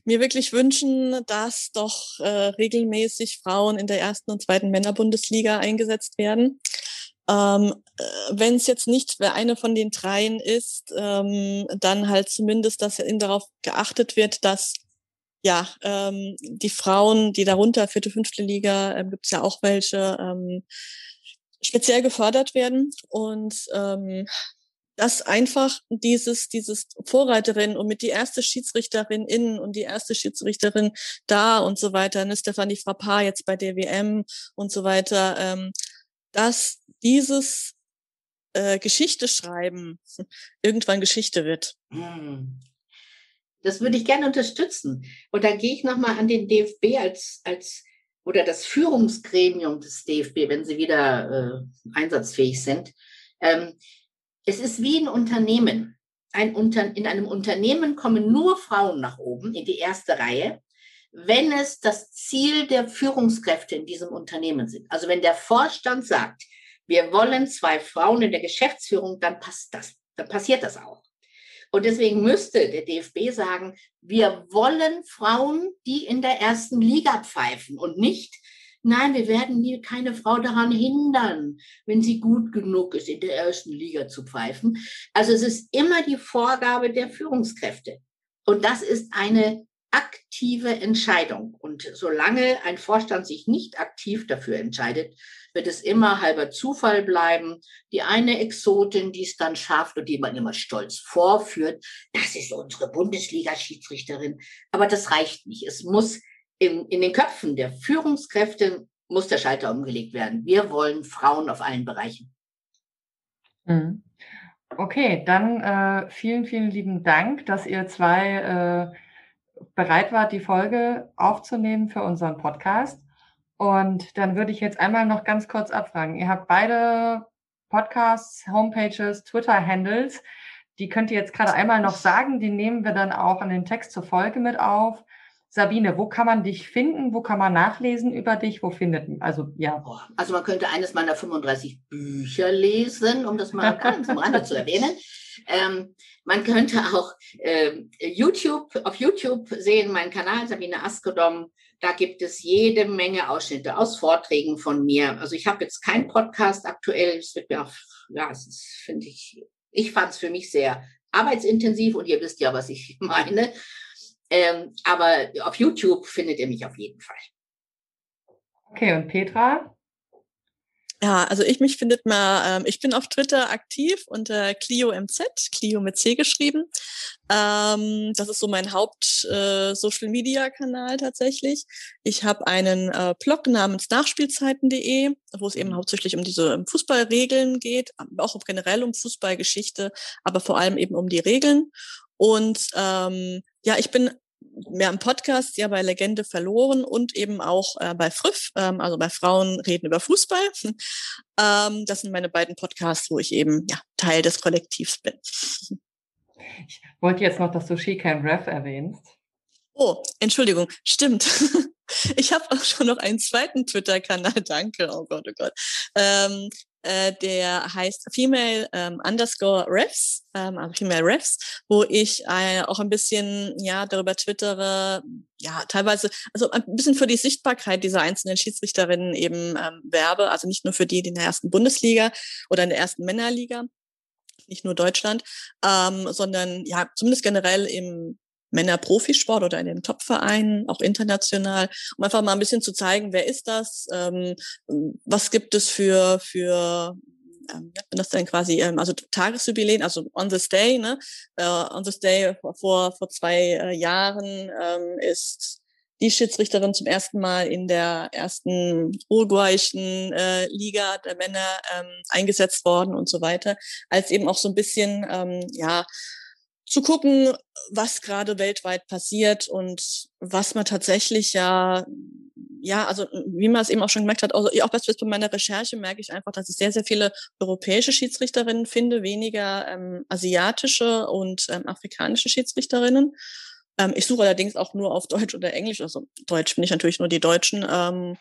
mir wirklich wünschen, dass doch äh, regelmäßig Frauen in der ersten und zweiten Männerbundesliga eingesetzt werden. Ähm, äh, Wenn es jetzt nicht eine von den dreien ist, ähm, dann halt zumindest, dass darauf geachtet wird, dass ja ähm, die Frauen, die darunter vierte, fünfte Liga, äh, gibt es ja auch welche, ähm, speziell gefördert werden und ähm, dass einfach dieses, dieses Vorreiterin und mit die erste Schiedsrichterin innen und die erste Schiedsrichterin da und so weiter, ne, Stefanie Frappard jetzt bei der WM und so weiter, ähm, dass dieses äh, Geschichte schreiben [LAUGHS] irgendwann Geschichte wird. Hm. Das würde ich gerne unterstützen. Und da gehe ich nochmal an den DFB als, als oder das Führungsgremium des DFB, wenn sie wieder äh, einsatzfähig sind. Ähm, es ist wie ein Unternehmen. Ein Unter in einem Unternehmen kommen nur Frauen nach oben in die erste Reihe, wenn es das Ziel der Führungskräfte in diesem Unternehmen sind. Also wenn der Vorstand sagt, wir wollen zwei Frauen in der Geschäftsführung, dann passt das, dann passiert das auch. Und deswegen müsste der DFB sagen, wir wollen Frauen, die in der ersten Liga pfeifen und nicht, Nein, wir werden nie keine Frau daran hindern, wenn sie gut genug ist, in der ersten Liga zu pfeifen. Also es ist immer die Vorgabe der Führungskräfte. Und das ist eine aktive Entscheidung. Und solange ein Vorstand sich nicht aktiv dafür entscheidet, wird es immer halber Zufall bleiben. Die eine Exotin, die es dann schafft und die man immer stolz vorführt, das ist unsere Bundesliga-Schiedsrichterin. Aber das reicht nicht. Es muss in, in den Köpfen der Führungskräfte muss der Schalter umgelegt werden. Wir wollen Frauen auf allen Bereichen. Mhm. Okay, dann äh, vielen, vielen lieben Dank, dass ihr zwei äh, bereit wart, die Folge aufzunehmen für unseren Podcast. Und dann würde ich jetzt einmal noch ganz kurz abfragen. Ihr habt beide Podcasts, Homepages, Twitter-Handles. Die könnt ihr jetzt gerade einmal noch sagen. Die nehmen wir dann auch in den Text zur Folge mit auf. Sabine, wo kann man dich finden? Wo kann man nachlesen über dich? Wo findet man? Also, ja. Also, man könnte eines meiner 35 Bücher lesen, um das mal ganz am Rande zu erwähnen. [LAUGHS] Ähm, man könnte auch äh, YouTube, auf YouTube sehen, meinen Kanal Sabine Askodom. Da gibt es jede Menge Ausschnitte aus Vorträgen von mir. Also ich habe jetzt keinen Podcast aktuell. Es wird mir auch, ja, es finde ich, ich fand es für mich sehr arbeitsintensiv und ihr wisst ja, was ich [LAUGHS] meine. Ähm, aber auf YouTube findet ihr mich auf jeden Fall. Okay, und Petra? Ja, also ich mich findet mal, ähm, ich bin auf Twitter aktiv unter ClioMZ, Clio mit C geschrieben. Ähm, das ist so mein Haupt-Social-Media-Kanal äh, tatsächlich. Ich habe einen äh, Blog namens nachspielzeiten.de, wo es eben mhm. hauptsächlich um diese ähm, Fußballregeln geht, auch generell um Fußballgeschichte, aber vor allem eben um die Regeln. Und ähm, ja, ich bin mehr im Podcast, ja bei Legende verloren und eben auch äh, bei Früff, ähm, also bei Frauen reden über Fußball. [LAUGHS] ähm, das sind meine beiden Podcasts, wo ich eben ja Teil des Kollektivs bin. [LAUGHS] Ich wollte jetzt noch, dass du Shecam Ref erwähnst. Oh, Entschuldigung, stimmt. [LAUGHS] Ich habe auch schon noch einen zweiten Twitter-Kanal, danke, oh Gott, oh Gott. Ähm, äh, der heißt Female ähm, Underscore Refs, ähm, also Female Refs, wo ich äh, auch ein bisschen ja darüber twittere, ja teilweise, also ein bisschen für die Sichtbarkeit dieser einzelnen Schiedsrichterinnen eben ähm, werbe, also nicht nur für die, die in der ersten Bundesliga oder in der ersten Männerliga, nicht nur Deutschland, ähm, sondern ja zumindest generell im Männer-Profisport oder in den Top-Vereinen, auch international, um einfach mal ein bisschen zu zeigen, wer ist das, ähm, was gibt es für, für ähm, das dann quasi, ähm, also Tagesjubiläen, also on this day, ne, äh, on this day vor, vor zwei äh, Jahren ähm, ist die Schiedsrichterin zum ersten Mal in der ersten uruguayischen äh, Liga der Männer ähm, eingesetzt worden und so weiter, als eben auch so ein bisschen, ähm, ja, zu gucken, was gerade weltweit passiert und was man tatsächlich ja, ja, also wie man es eben auch schon gemerkt hat, also auch bei meiner Recherche merke ich einfach, dass ich sehr, sehr viele europäische Schiedsrichterinnen finde, weniger ähm, asiatische und ähm, afrikanische Schiedsrichterinnen. Ähm, ich suche allerdings auch nur auf Deutsch oder Englisch. Also Deutsch bin ich natürlich nur die Deutschen. Ähm,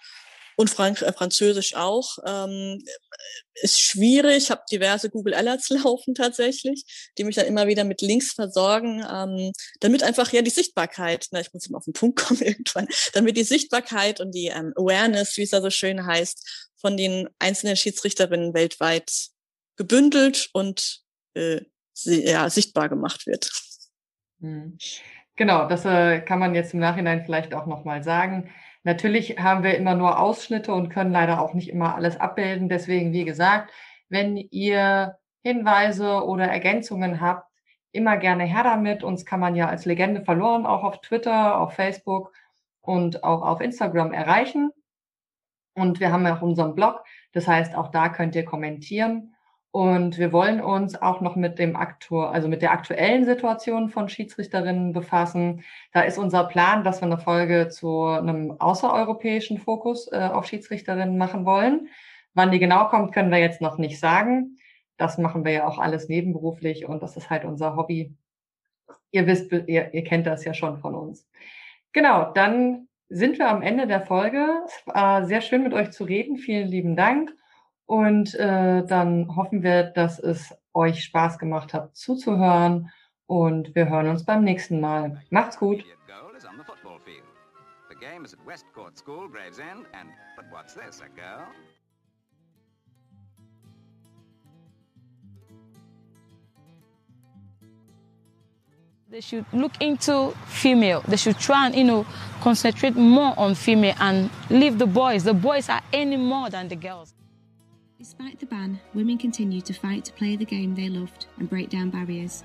und Frank äh, Französisch auch. Ähm, ist schwierig. Ich habe diverse Google Alerts [LAUGHS] laufen tatsächlich, die mich dann immer wieder mit Links versorgen, ähm, damit einfach ja die Sichtbarkeit, na, ich muss immer auf den Punkt [LAUGHS] kommen irgendwann, damit die Sichtbarkeit und die ähm, Awareness, wie es da so schön heißt, von den einzelnen Schiedsrichterinnen weltweit gebündelt und äh, ja, sichtbar gemacht wird. Hm. Genau, das äh, kann man jetzt im Nachhinein vielleicht auch nochmal sagen. Natürlich haben wir immer nur Ausschnitte und können leider auch nicht immer alles abbilden. Deswegen, wie gesagt, wenn ihr Hinweise oder Ergänzungen habt, immer gerne her damit. Uns kann man ja als Legende verloren auch auf Twitter, auf Facebook und auch auf Instagram erreichen. Und wir haben ja auch unseren Blog. Das heißt, auch da könnt ihr kommentieren. Und wir wollen uns auch noch mit dem Aktor, also mit der aktuellen Situation von Schiedsrichterinnen befassen. Da ist unser Plan, dass wir eine Folge zu einem außereuropäischen Fokus äh, auf Schiedsrichterinnen machen wollen. Wann die genau kommt, können wir jetzt noch nicht sagen. Das machen wir ja auch alles nebenberuflich und das ist halt unser Hobby. Ihr wisst, ihr, ihr kennt das ja schon von uns. Genau, dann sind wir am Ende der Folge. Es war sehr schön mit euch zu reden. Vielen lieben Dank. Und äh, dann hoffen wir, dass es euch Spaß gemacht hat zuzuhören. Und wir hören uns beim nächsten Mal. Macht's gut. They should look into female. They should try and, you know, concentrate more on female and leave the boys. The boys are any more than the girls. Despite the ban, women continue to fight to play the game they loved and break down barriers.